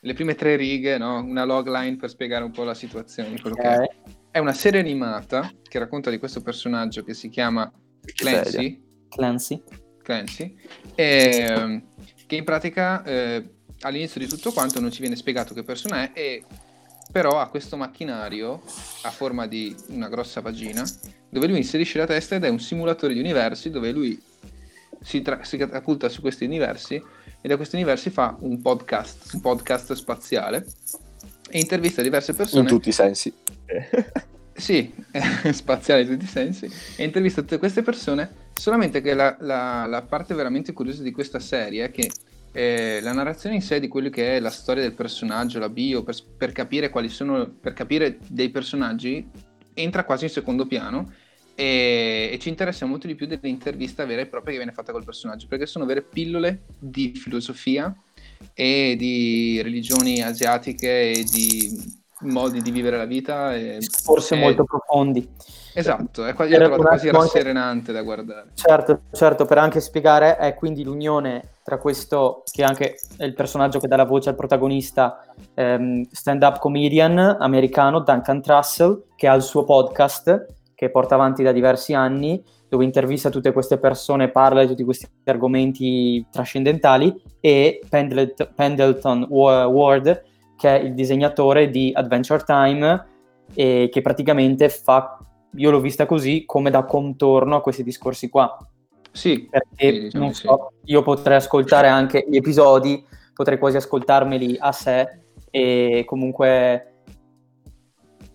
le prime tre righe, no, una logline per spiegare un po' la situazione che è. È una serie animata che racconta di questo personaggio che si chiama Clancy, Clancy. Clancy e, ehm, che in pratica eh, all'inizio di tutto quanto non ci viene spiegato che persona è e però ha questo macchinario a forma di una grossa vagina dove lui inserisce la testa ed è un simulatore di universi dove lui si, tra- si catapulta su questi universi e da questi universi fa un podcast, un podcast spaziale e intervista diverse persone In tutti i sensi. sì, spaziale in tutti i sensi. E intervista tutte queste persone. Solamente che la, la- la parte veramente curiosa di questa serie è che eh, la narrazione in sé di quello che è la storia del personaggio, la bio, per, per capire quali sono, per capire dei personaggi, entra quasi in secondo piano. E, e ci interessa molto di più dell'intervista vera e propria che viene fatta col personaggio, perché sono vere pillole di filosofia e di religioni asiatiche e di modi di vivere la vita. E, Forse e- molto profondi. Esatto, è quasi, trovato quasi rasserenante da guardare. Certo, certo, per anche spiegare è quindi l'unione tra questo, che anche è il personaggio che dà la voce al protagonista, ehm, stand-up comedian americano Duncan Trussell, che ha il suo podcast che porta avanti da diversi anni, dove intervista tutte queste persone, parla di tutti questi argomenti trascendentali, e Pendlet- Pendleton Wa- Ward, che è il disegnatore di Adventure Time, e che praticamente fa, io l'ho vista così, come da contorno a questi discorsi qua Sì, perché Sì, diciamo non di sì. so, io potrei ascoltare anche gli episodi, potrei quasi ascoltarmeli a sé e comunque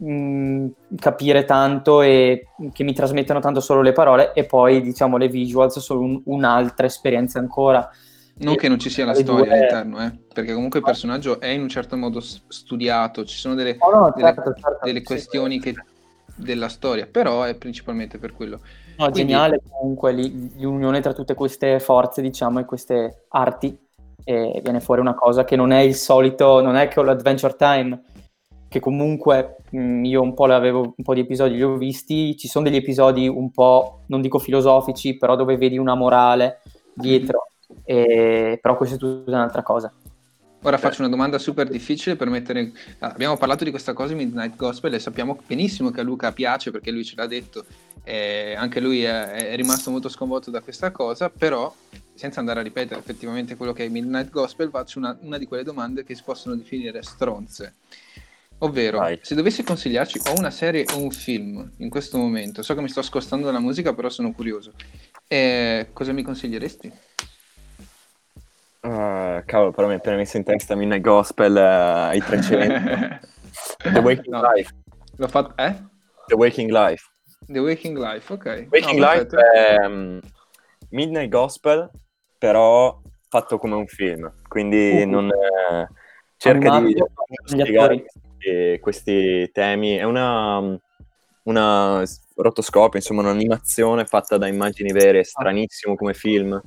mh, capire tanto e che mi trasmettano tanto solo le parole e poi diciamo le visuals sono un- un'altra esperienza ancora. non E- che non ci sia la storia due- all'interno, eh, perché comunque il personaggio è in un certo modo studiato, ci sono delle, Oh, no, delle- certo, certo, delle sì. questioni che- della storia, però è principalmente per quello. No, Quindi- geniale comunque lì- l'unione tra tutte queste forze, diciamo, e queste arti e viene fuori una cosa che non è il solito, non è che l'Adventure Time, che comunque mh, io un po' l'avevo, un po' di episodi li ho visti, ci sono degli episodi un po', non dico filosofici, però dove vedi una morale dietro, e- però questa è tutta un'altra cosa. Ora faccio una domanda super difficile per mettere... ah, abbiamo parlato di questa cosa in Midnight Gospel e sappiamo benissimo che a Luca piace perché lui ce l'ha detto, e anche lui è, è rimasto molto sconvolto da questa cosa, però senza andare a ripetere effettivamente quello che è Midnight Gospel, faccio una, una di quelle domande che si possono definire stronze. Ovvero, Vai. se dovessi consigliarci o una serie o un film in questo momento, so che mi sto scostando dalla musica, però sono curioso, eh, cosa mi consiglieresti? Ah, cavolo, però mi hai appena messo in testa Midnight Gospel eh, ai 300. The Waking No. Life. L'ho fatto, eh? The Waking Life. The Waking Life, ok. Waking No, Life è mm, Midnight Gospel, però fatto come un film, quindi Uh. non eh, cerca di con gli spiegare attori. Questi, questi temi. È una, una rotoscopio, insomma, un'animazione fatta da immagini vere, stranissimo come film,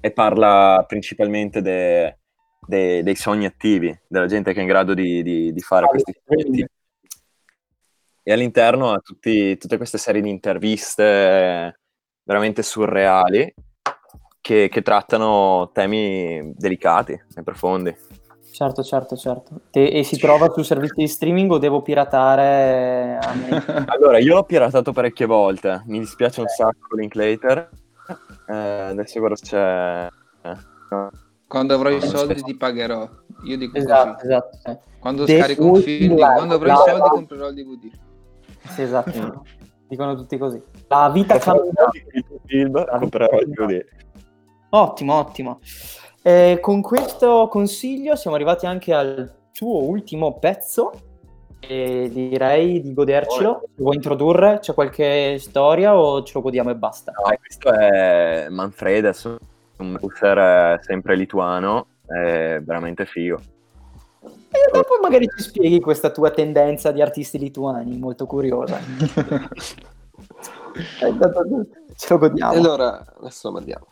e parla principalmente de- de- dei sogni attivi, della gente che è in grado di, di- di fare questi sogni attivi. E all'interno ha tutti- tutte queste serie di interviste veramente surreali che, che trattano temi delicati e profondi. Certo, certo, certo. Te- e si trova su servizi di streaming o devo piratare? a me? Allora, io l'ho piratato parecchie volte, mi dispiace un sacco Linklater. Eh, adesso guarda c'è... eh. Quando avrò i soldi ti pagherò. Io dico Esatto, così. esatto. sì. Quando The scarico un film, Life, quando avrò i la- soldi comprerò il DVD. Sì, esatto. Dicono tutti così. La vita camminata. film, comprerò il DVD. Ottimo, ottimo. Eh, con questo consiglio siamo arrivati anche al tuo ultimo pezzo e direi di godercelo. Vuoi introdurre? C'è qualche storia o ce lo godiamo e basta? No, questo è Manfredes, un producer eh, sempre lituano, è veramente figo. E dopo magari ci spieghi questa tua tendenza di artisti lituani, molto curiosa. Eh, Ce lo godiamo. E allora, adesso lo mandiamo.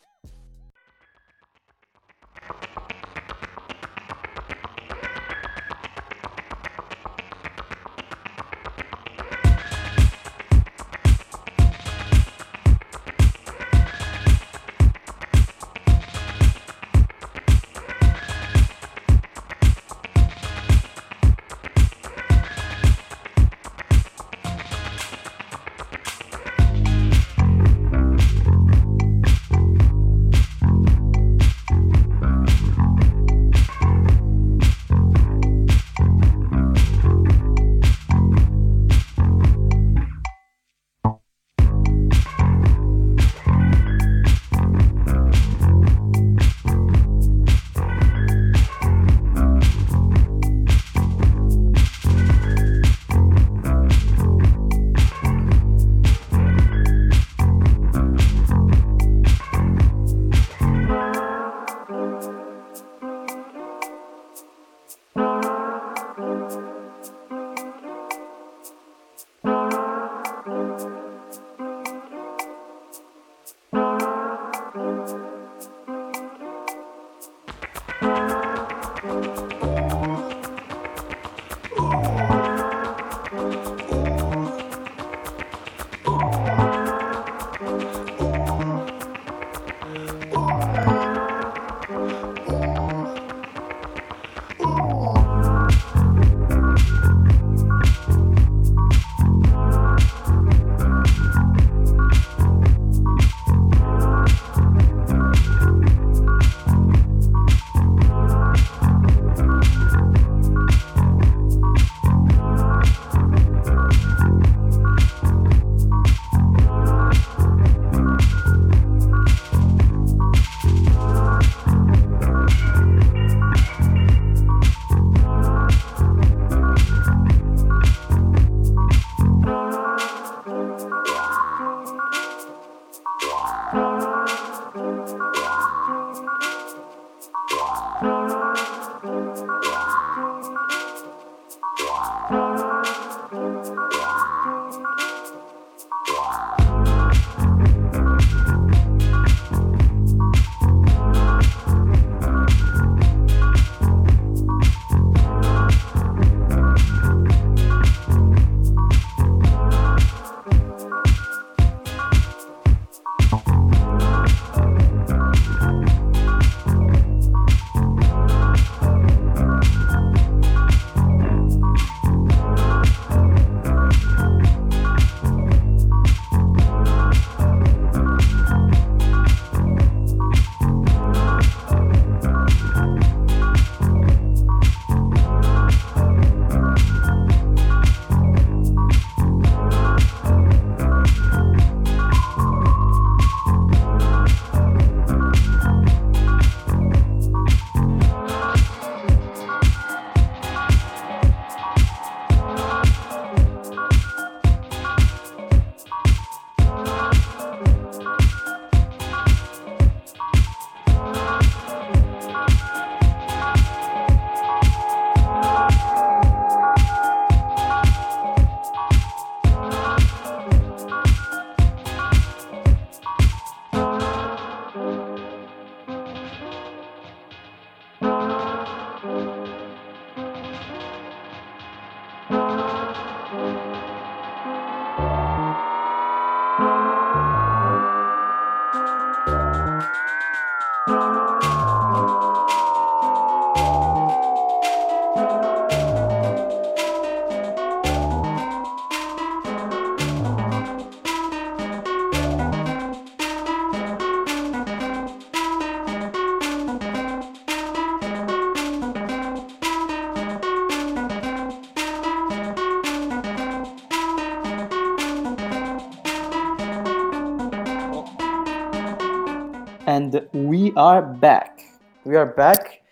We are back. We are back.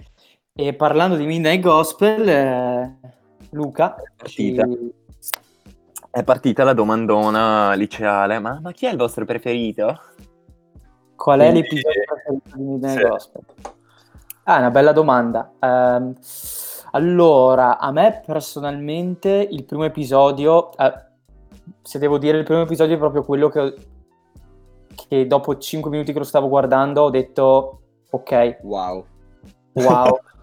E parlando di Midnight Gospel, eh, Luca, partita. ci- È partita la domandona liceale, ma, ma chi è il vostro preferito? qual è l'episodio preferito di Midnight Sì. Gospel? Ah, una bella domanda. Ehm, allora, a me personalmente il primo episodio, eh, se devo dire il primo episodio è proprio quello che, ho- che dopo 5 minuti che lo stavo guardando ho detto ok, Wow. wow.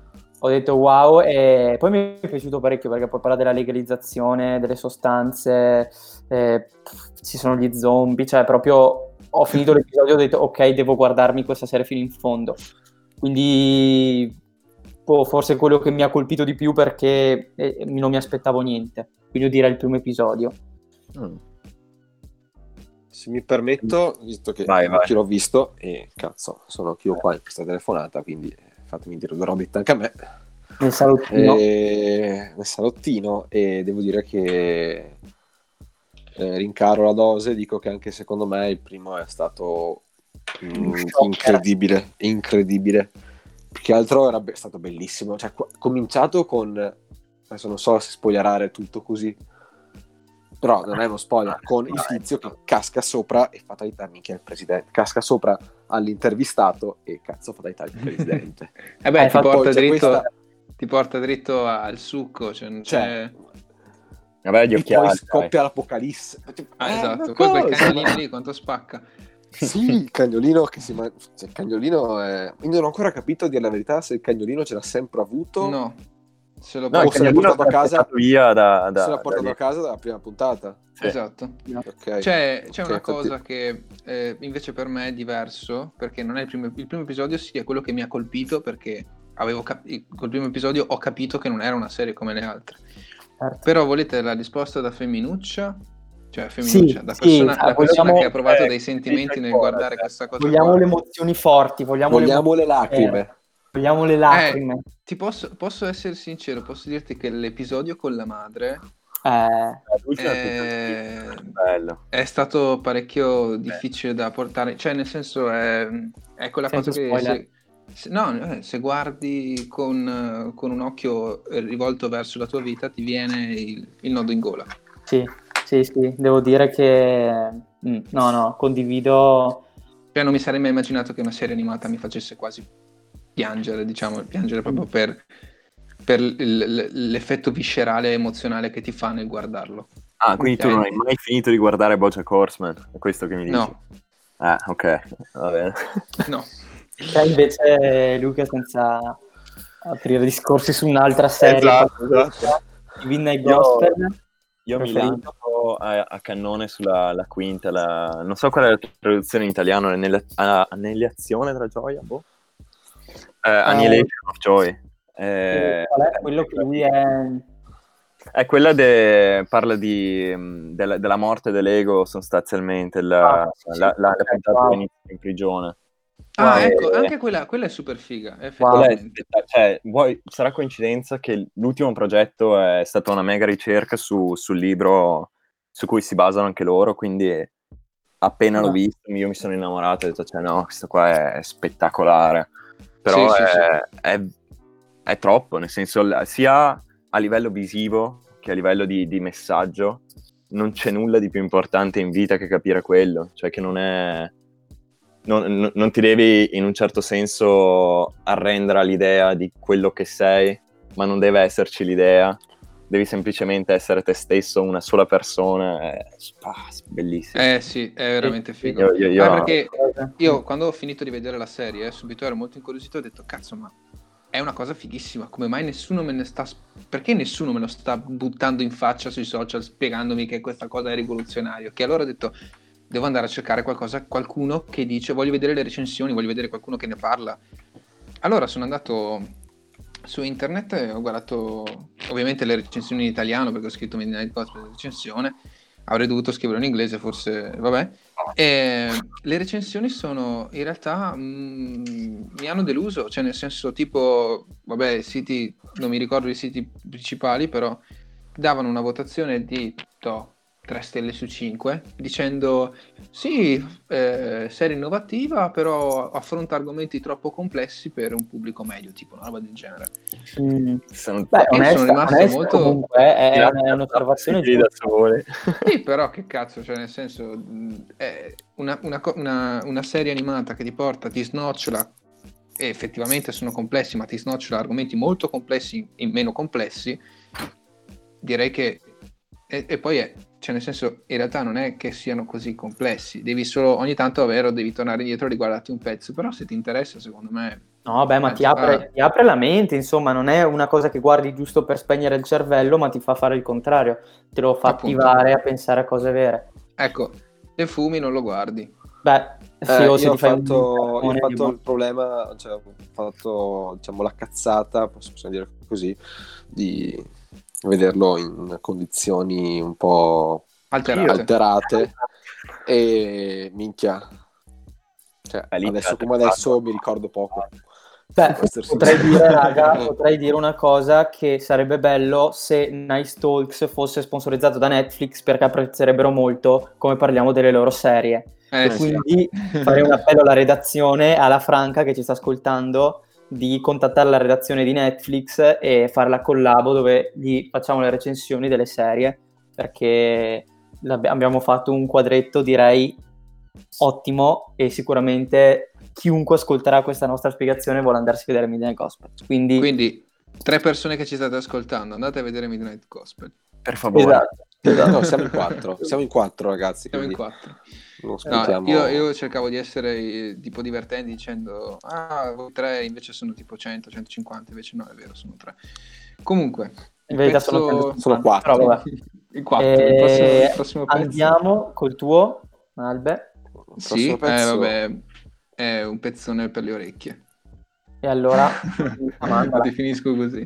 Ho detto wow e poi mi è piaciuto parecchio perché poi parla della legalizzazione delle sostanze, eh, pff, ci sono gli zombie, cioè proprio ho finito l'episodio e ho detto ok, devo guardarmi questa serie fino in fondo. Quindi boh, forse quello che mi ha colpito di più perché eh, non mi aspettavo niente. Quindi io direi il primo episodio. Mm. Se mi permetto, visto che Vai, vai. l'ho visto, e cazzo, sono anch'io qua in questa telefonata, quindi eh, fatemi dire due robette anche a me. Nel salottino. E- nel salottino, e devo dire che eh, rincaro la dose, dico che anche secondo me il primo è stato mm, incredibile, incredibile. Più che altro era be- stato bellissimo, cioè qu- cominciato con, adesso non so se spoilerare tutto così, però non è uno spoiler, con il tizio che casca sopra e fatalità minchia il presidente, casca sopra all'intervistato e cazzo fatalità il presidente. Eh beh, Eh, ti, porta poi dritto, questa- ti porta dritto al succo. Cioè, non c'è... Vabbè, gli e occhiali. poi dai. scoppia l'apocalisse. Ah, Eh, esatto. Poi quel cagnolino lì quanto spacca. Sì, il cagnolino che si ma- cioè, il cagnolino è... Io non ho ancora capito a dire la verità se il cagnolino ce l'ha sempre avuto No. Se No, l'ha cagnolino portato a casa via da, da, se l'ha da portato a casa dalla prima puntata. Sì. Esatto. Ok. C'è, c'è Ok, una cosa che eh, invece per me è diverso, perché non è il primo, il primo episodio, sì, è quello che mi ha colpito, perché avevo cap- col primo episodio ho capito che non era una serie come le altre. Certo. Però volete la risposta da femminuccia? Cioè, femminuccia, Sì, da sì, persona, ah, da persona vogliamo- che ha provato eh, dei sentimenti sì, nel guardare eh. questa cosa. Vogliamo qua. le emozioni forti, vogliamo, Vogliamo le emozioni lacrime. Vere, vogliamo le lacrime. Ti posso, posso essere sincero, posso dirti che l'episodio con la madre Eh, è è, tutto bello. è stato parecchio difficile da portare, cioè nel senso è, è quella Senza cosa che spoiler. se, se- no, eh, se guardi con, con un occhio rivolto verso la tua vita ti viene il, il nodo in gola. sì, sì, sì, devo dire che mm, no, no, condivido. Cioè non mi sarei mai immaginato che una serie animata mi facesse quasi piangere, diciamo, piangere proprio per, per il- l'effetto viscerale e emozionale che ti fa nel guardarlo. Ah, quindi Ok. tu non hai mai finito di guardare Bojack Horseman? È questo che mi dici? No, Ah, ok, va bene. no. Te invece, Luca, senza aprire discorsi su un'altra serie, Esatto. di Midnight Io- Gospel, Io mi Preferito? lancio a, a cannone sulla la quinta, la- non so qual è la traduzione in italiano, nelle, a- annihilazione della gioia? Boh. Eh, Annihilation of Joy. Eh, qual è quello che lui è... È quella de- parla di, mh, della, della morte dell'ego sostanzialmente, la, Ah, sì, sì, la, la- la ok, puntata wow. in prigione. Ah, Eh, ecco, anche quella, quella è super figa, spetta- cioè, vuoi- sarà coincidenza che l'ultimo progetto è stata una mega ricerca su- sul libro su cui si basano anche loro, quindi appena l'ho Ah. visto io mi sono innamorato e ho detto, cioè no, questo qua è spettacolare. Però Sì, sì, è, è- è troppo, nel senso, sia a livello visivo che a livello di, di messaggio, non c'è nulla di più importante in vita che capire quello, cioè che non è... Non- non ti devi in un certo senso arrendere all'idea di quello che sei, ma non deve esserci l'idea, devi semplicemente essere te stesso, una sola persona, è ah, bellissimo. Eh sì, è veramente figo. Io- io- io- Ah, perché io quando ho finito di vedere la serie, subito ero molto incuriosito ho detto, cazzo, ma è una cosa fighissima, come mai nessuno me ne sta... Perché nessuno me lo sta buttando in faccia sui social spiegandomi che questa cosa è rivoluzionaria? Che allora ho detto, devo andare a cercare qualcosa, qualcuno che dice, voglio vedere le recensioni, voglio vedere qualcuno che ne parla. Allora sono andato su internet ho guardato ovviamente le recensioni in italiano perché ho scritto Midnight Gospel recensione, avrei dovuto scriverlo in inglese forse, vabbè. E le recensioni sono in realtà mm, mi hanno deluso, cioè nel senso tipo, vabbè, siti, non mi ricordo i siti principali, però davano una votazione di to, 3 stelle su 5 dicendo sì, eh, serie innovativa però affronta argomenti troppo complessi per un pubblico medio, tipo una roba del genere. Mm. Sono, Beh, Io onesta, sono rimasto onesta molto- comunque è, è una- è un'osservazione lì da sole. Sì, però che cazzo, cioè nel senso, mh, è una, una una- una serie animata che ti porta, ti snocciola, e effettivamente sono complessi, ma ti snocciola argomenti molto complessi in meno complessi, direi che... E, e poi è, cioè nel senso, in realtà non è che siano così complessi, devi solo ogni tanto avere, devi tornare indietro e riguardarti un pezzo, però se ti interessa, secondo me... No, beh, ma Eh, ti apre, ti apre la mente, insomma, non è una cosa che guardi giusto per spegnere il cervello, ma ti fa fare il contrario, te lo fa Appunto. attivare a pensare a cose vere. Ecco, se fumi non lo guardi. Beh, sì, Eh, o se io ho fatto, io ho fatto boh. il problema, cioè ho fatto diciamo, la cazzata, posso possiamo dire così, di vederlo in condizioni un po' Alterate. alterate e minchia. Cioè, adesso come adesso mi ricordo poco. Beh, potrei dire, raga, potrei dire una cosa che sarebbe bello se Nice Talks fosse sponsorizzato da Netflix perché apprezzerebbero molto come parliamo delle loro serie. Eh, sì. Quindi farei un appello alla redazione, alla Franca che ci sta ascoltando, di contattare la redazione di Netflix e fare la collabo dove gli facciamo le recensioni delle serie perché abbiamo fatto un quadretto, direi, ottimo e sicuramente chiunque ascolterà questa nostra spiegazione vuole andarsi a vedere Midnight Gospel. Quindi, Quindi, tre persone che ci state ascoltando, andate a vedere Midnight Gospel. Per favore. esatto, esatto. No, siamo in quattro, siamo in quattro ragazzi, Siamo in quindi quattro. No, io, io cercavo di essere eh, tipo divertente dicendo ah, voi tre invece sono tipo 100, 150, invece no, è vero, sono tre. Comunque, In verità pezzo- sono, 150, sono quattro. però vabbè. il quattro, Eh, il prossimo, il prossimo pezzo. Andiamo col tuo, Albe, Sì, eh, vabbè, è un pezzone per le orecchie. e allora Lo definisco così.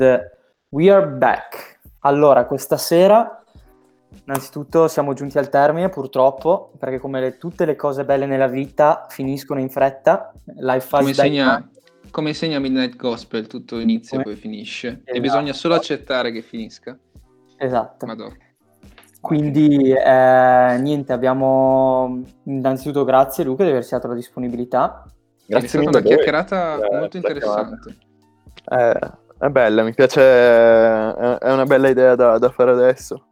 And we are back. Allora, questa sera, innanzitutto siamo giunti al termine purtroppo, perché come le- tutte le cose belle nella vita finiscono in fretta. Life Come insegna, come insegna Midnight Gospel, tutto inizia e Come- poi finisce. E Esatto. bisogna solo accettare che finisca. Esatto. Madò. Quindi eh, niente, abbiamo innanzitutto grazie Luca di averci dato la disponibilità. è stata una chiacchierata Eh, molto interessante. Eh, è bella, mi piace, è, una bella idea da, da fare adesso.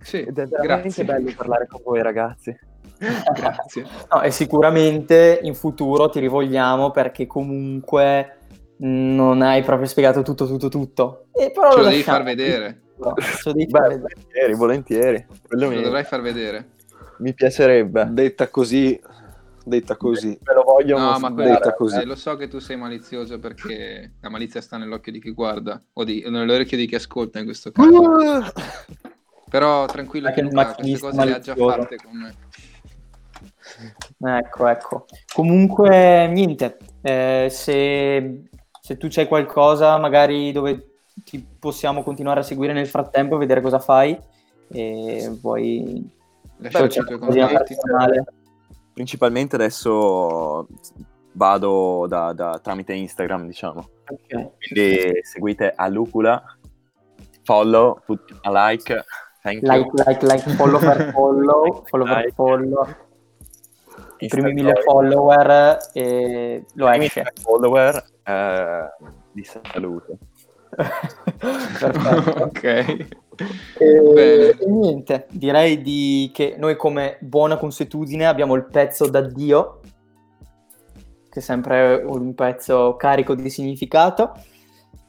Sì, Ed è veramente grazie. bello parlare con voi ragazzi. Grazie. No, e sicuramente in futuro ti rivogliamo perché comunque non hai proprio spiegato tutto, tutto, tutto. E però Ce lo lo devi far vedere. Ce lo devi far Beh, vedere. volentieri, volentieri. Quello Lo mi, dovrai far vedere. mi piacerebbe. Detta così, detta così. Me lo voglio No, ma detta così. eh, lo so che tu sei malizioso perché la malizia sta nell'occhio di chi guarda o di- nell'orecchio di chi ascolta in questo caso. Uh, Però tranquillo che Luca, queste cose le ha già malizioso. fatte con me. Ecco, ecco. Comunque, niente, eh, se, se tu c'hai qualcosa magari dove ti possiamo continuare a seguire nel frattempo e vedere cosa fai, e vuoi... Lasciarci i tuoi a contatti. Principalmente adesso vado da, da- tramite Instagram, diciamo. Ok. Quindi seguite a Lucula, follow, put a like, thank you. Like, like, like, follow per follow, follow per Like. follow. I primi mille follower e lo Primi esce. follower eh, di salute. Ok. E, e niente, direi di, che noi come buona consuetudine abbiamo il pezzo d'addio, che è sempre un pezzo carico di significato.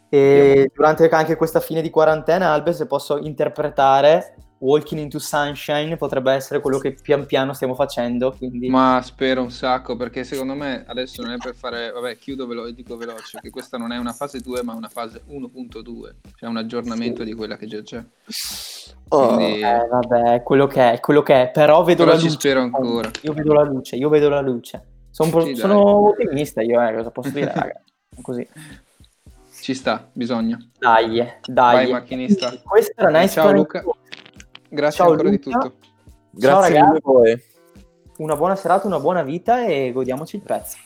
E durante anche questa fine di quarantena, Albe, se posso interpretare Walking into Sunshine, potrebbe essere quello che pian piano stiamo facendo. Quindi... Ma spero un sacco perché secondo me adesso non è per fare, vabbè, chiudo velo- e dico veloce che questa non è una fase 2 ma una fase 1.2, cioè un aggiornamento di quella che già c'è. oh, Quindi Eh, vabbè, quello che è, quello che è. Però vedo Però la ci luce. spero ancora. Io vedo la luce, io vedo la luce. Son pro- Sì, sono ottimista io, eh, cosa posso dire, raga? Così. ci sta, bisogna. Dai, dai. Vai macchinista. Questo era Nice Ciao Luca. Grazie Ciao, ancora di Luca. tutto. grazie Ciao, mille a voi. Una buona serata, una buona vita e godiamoci il pezzo.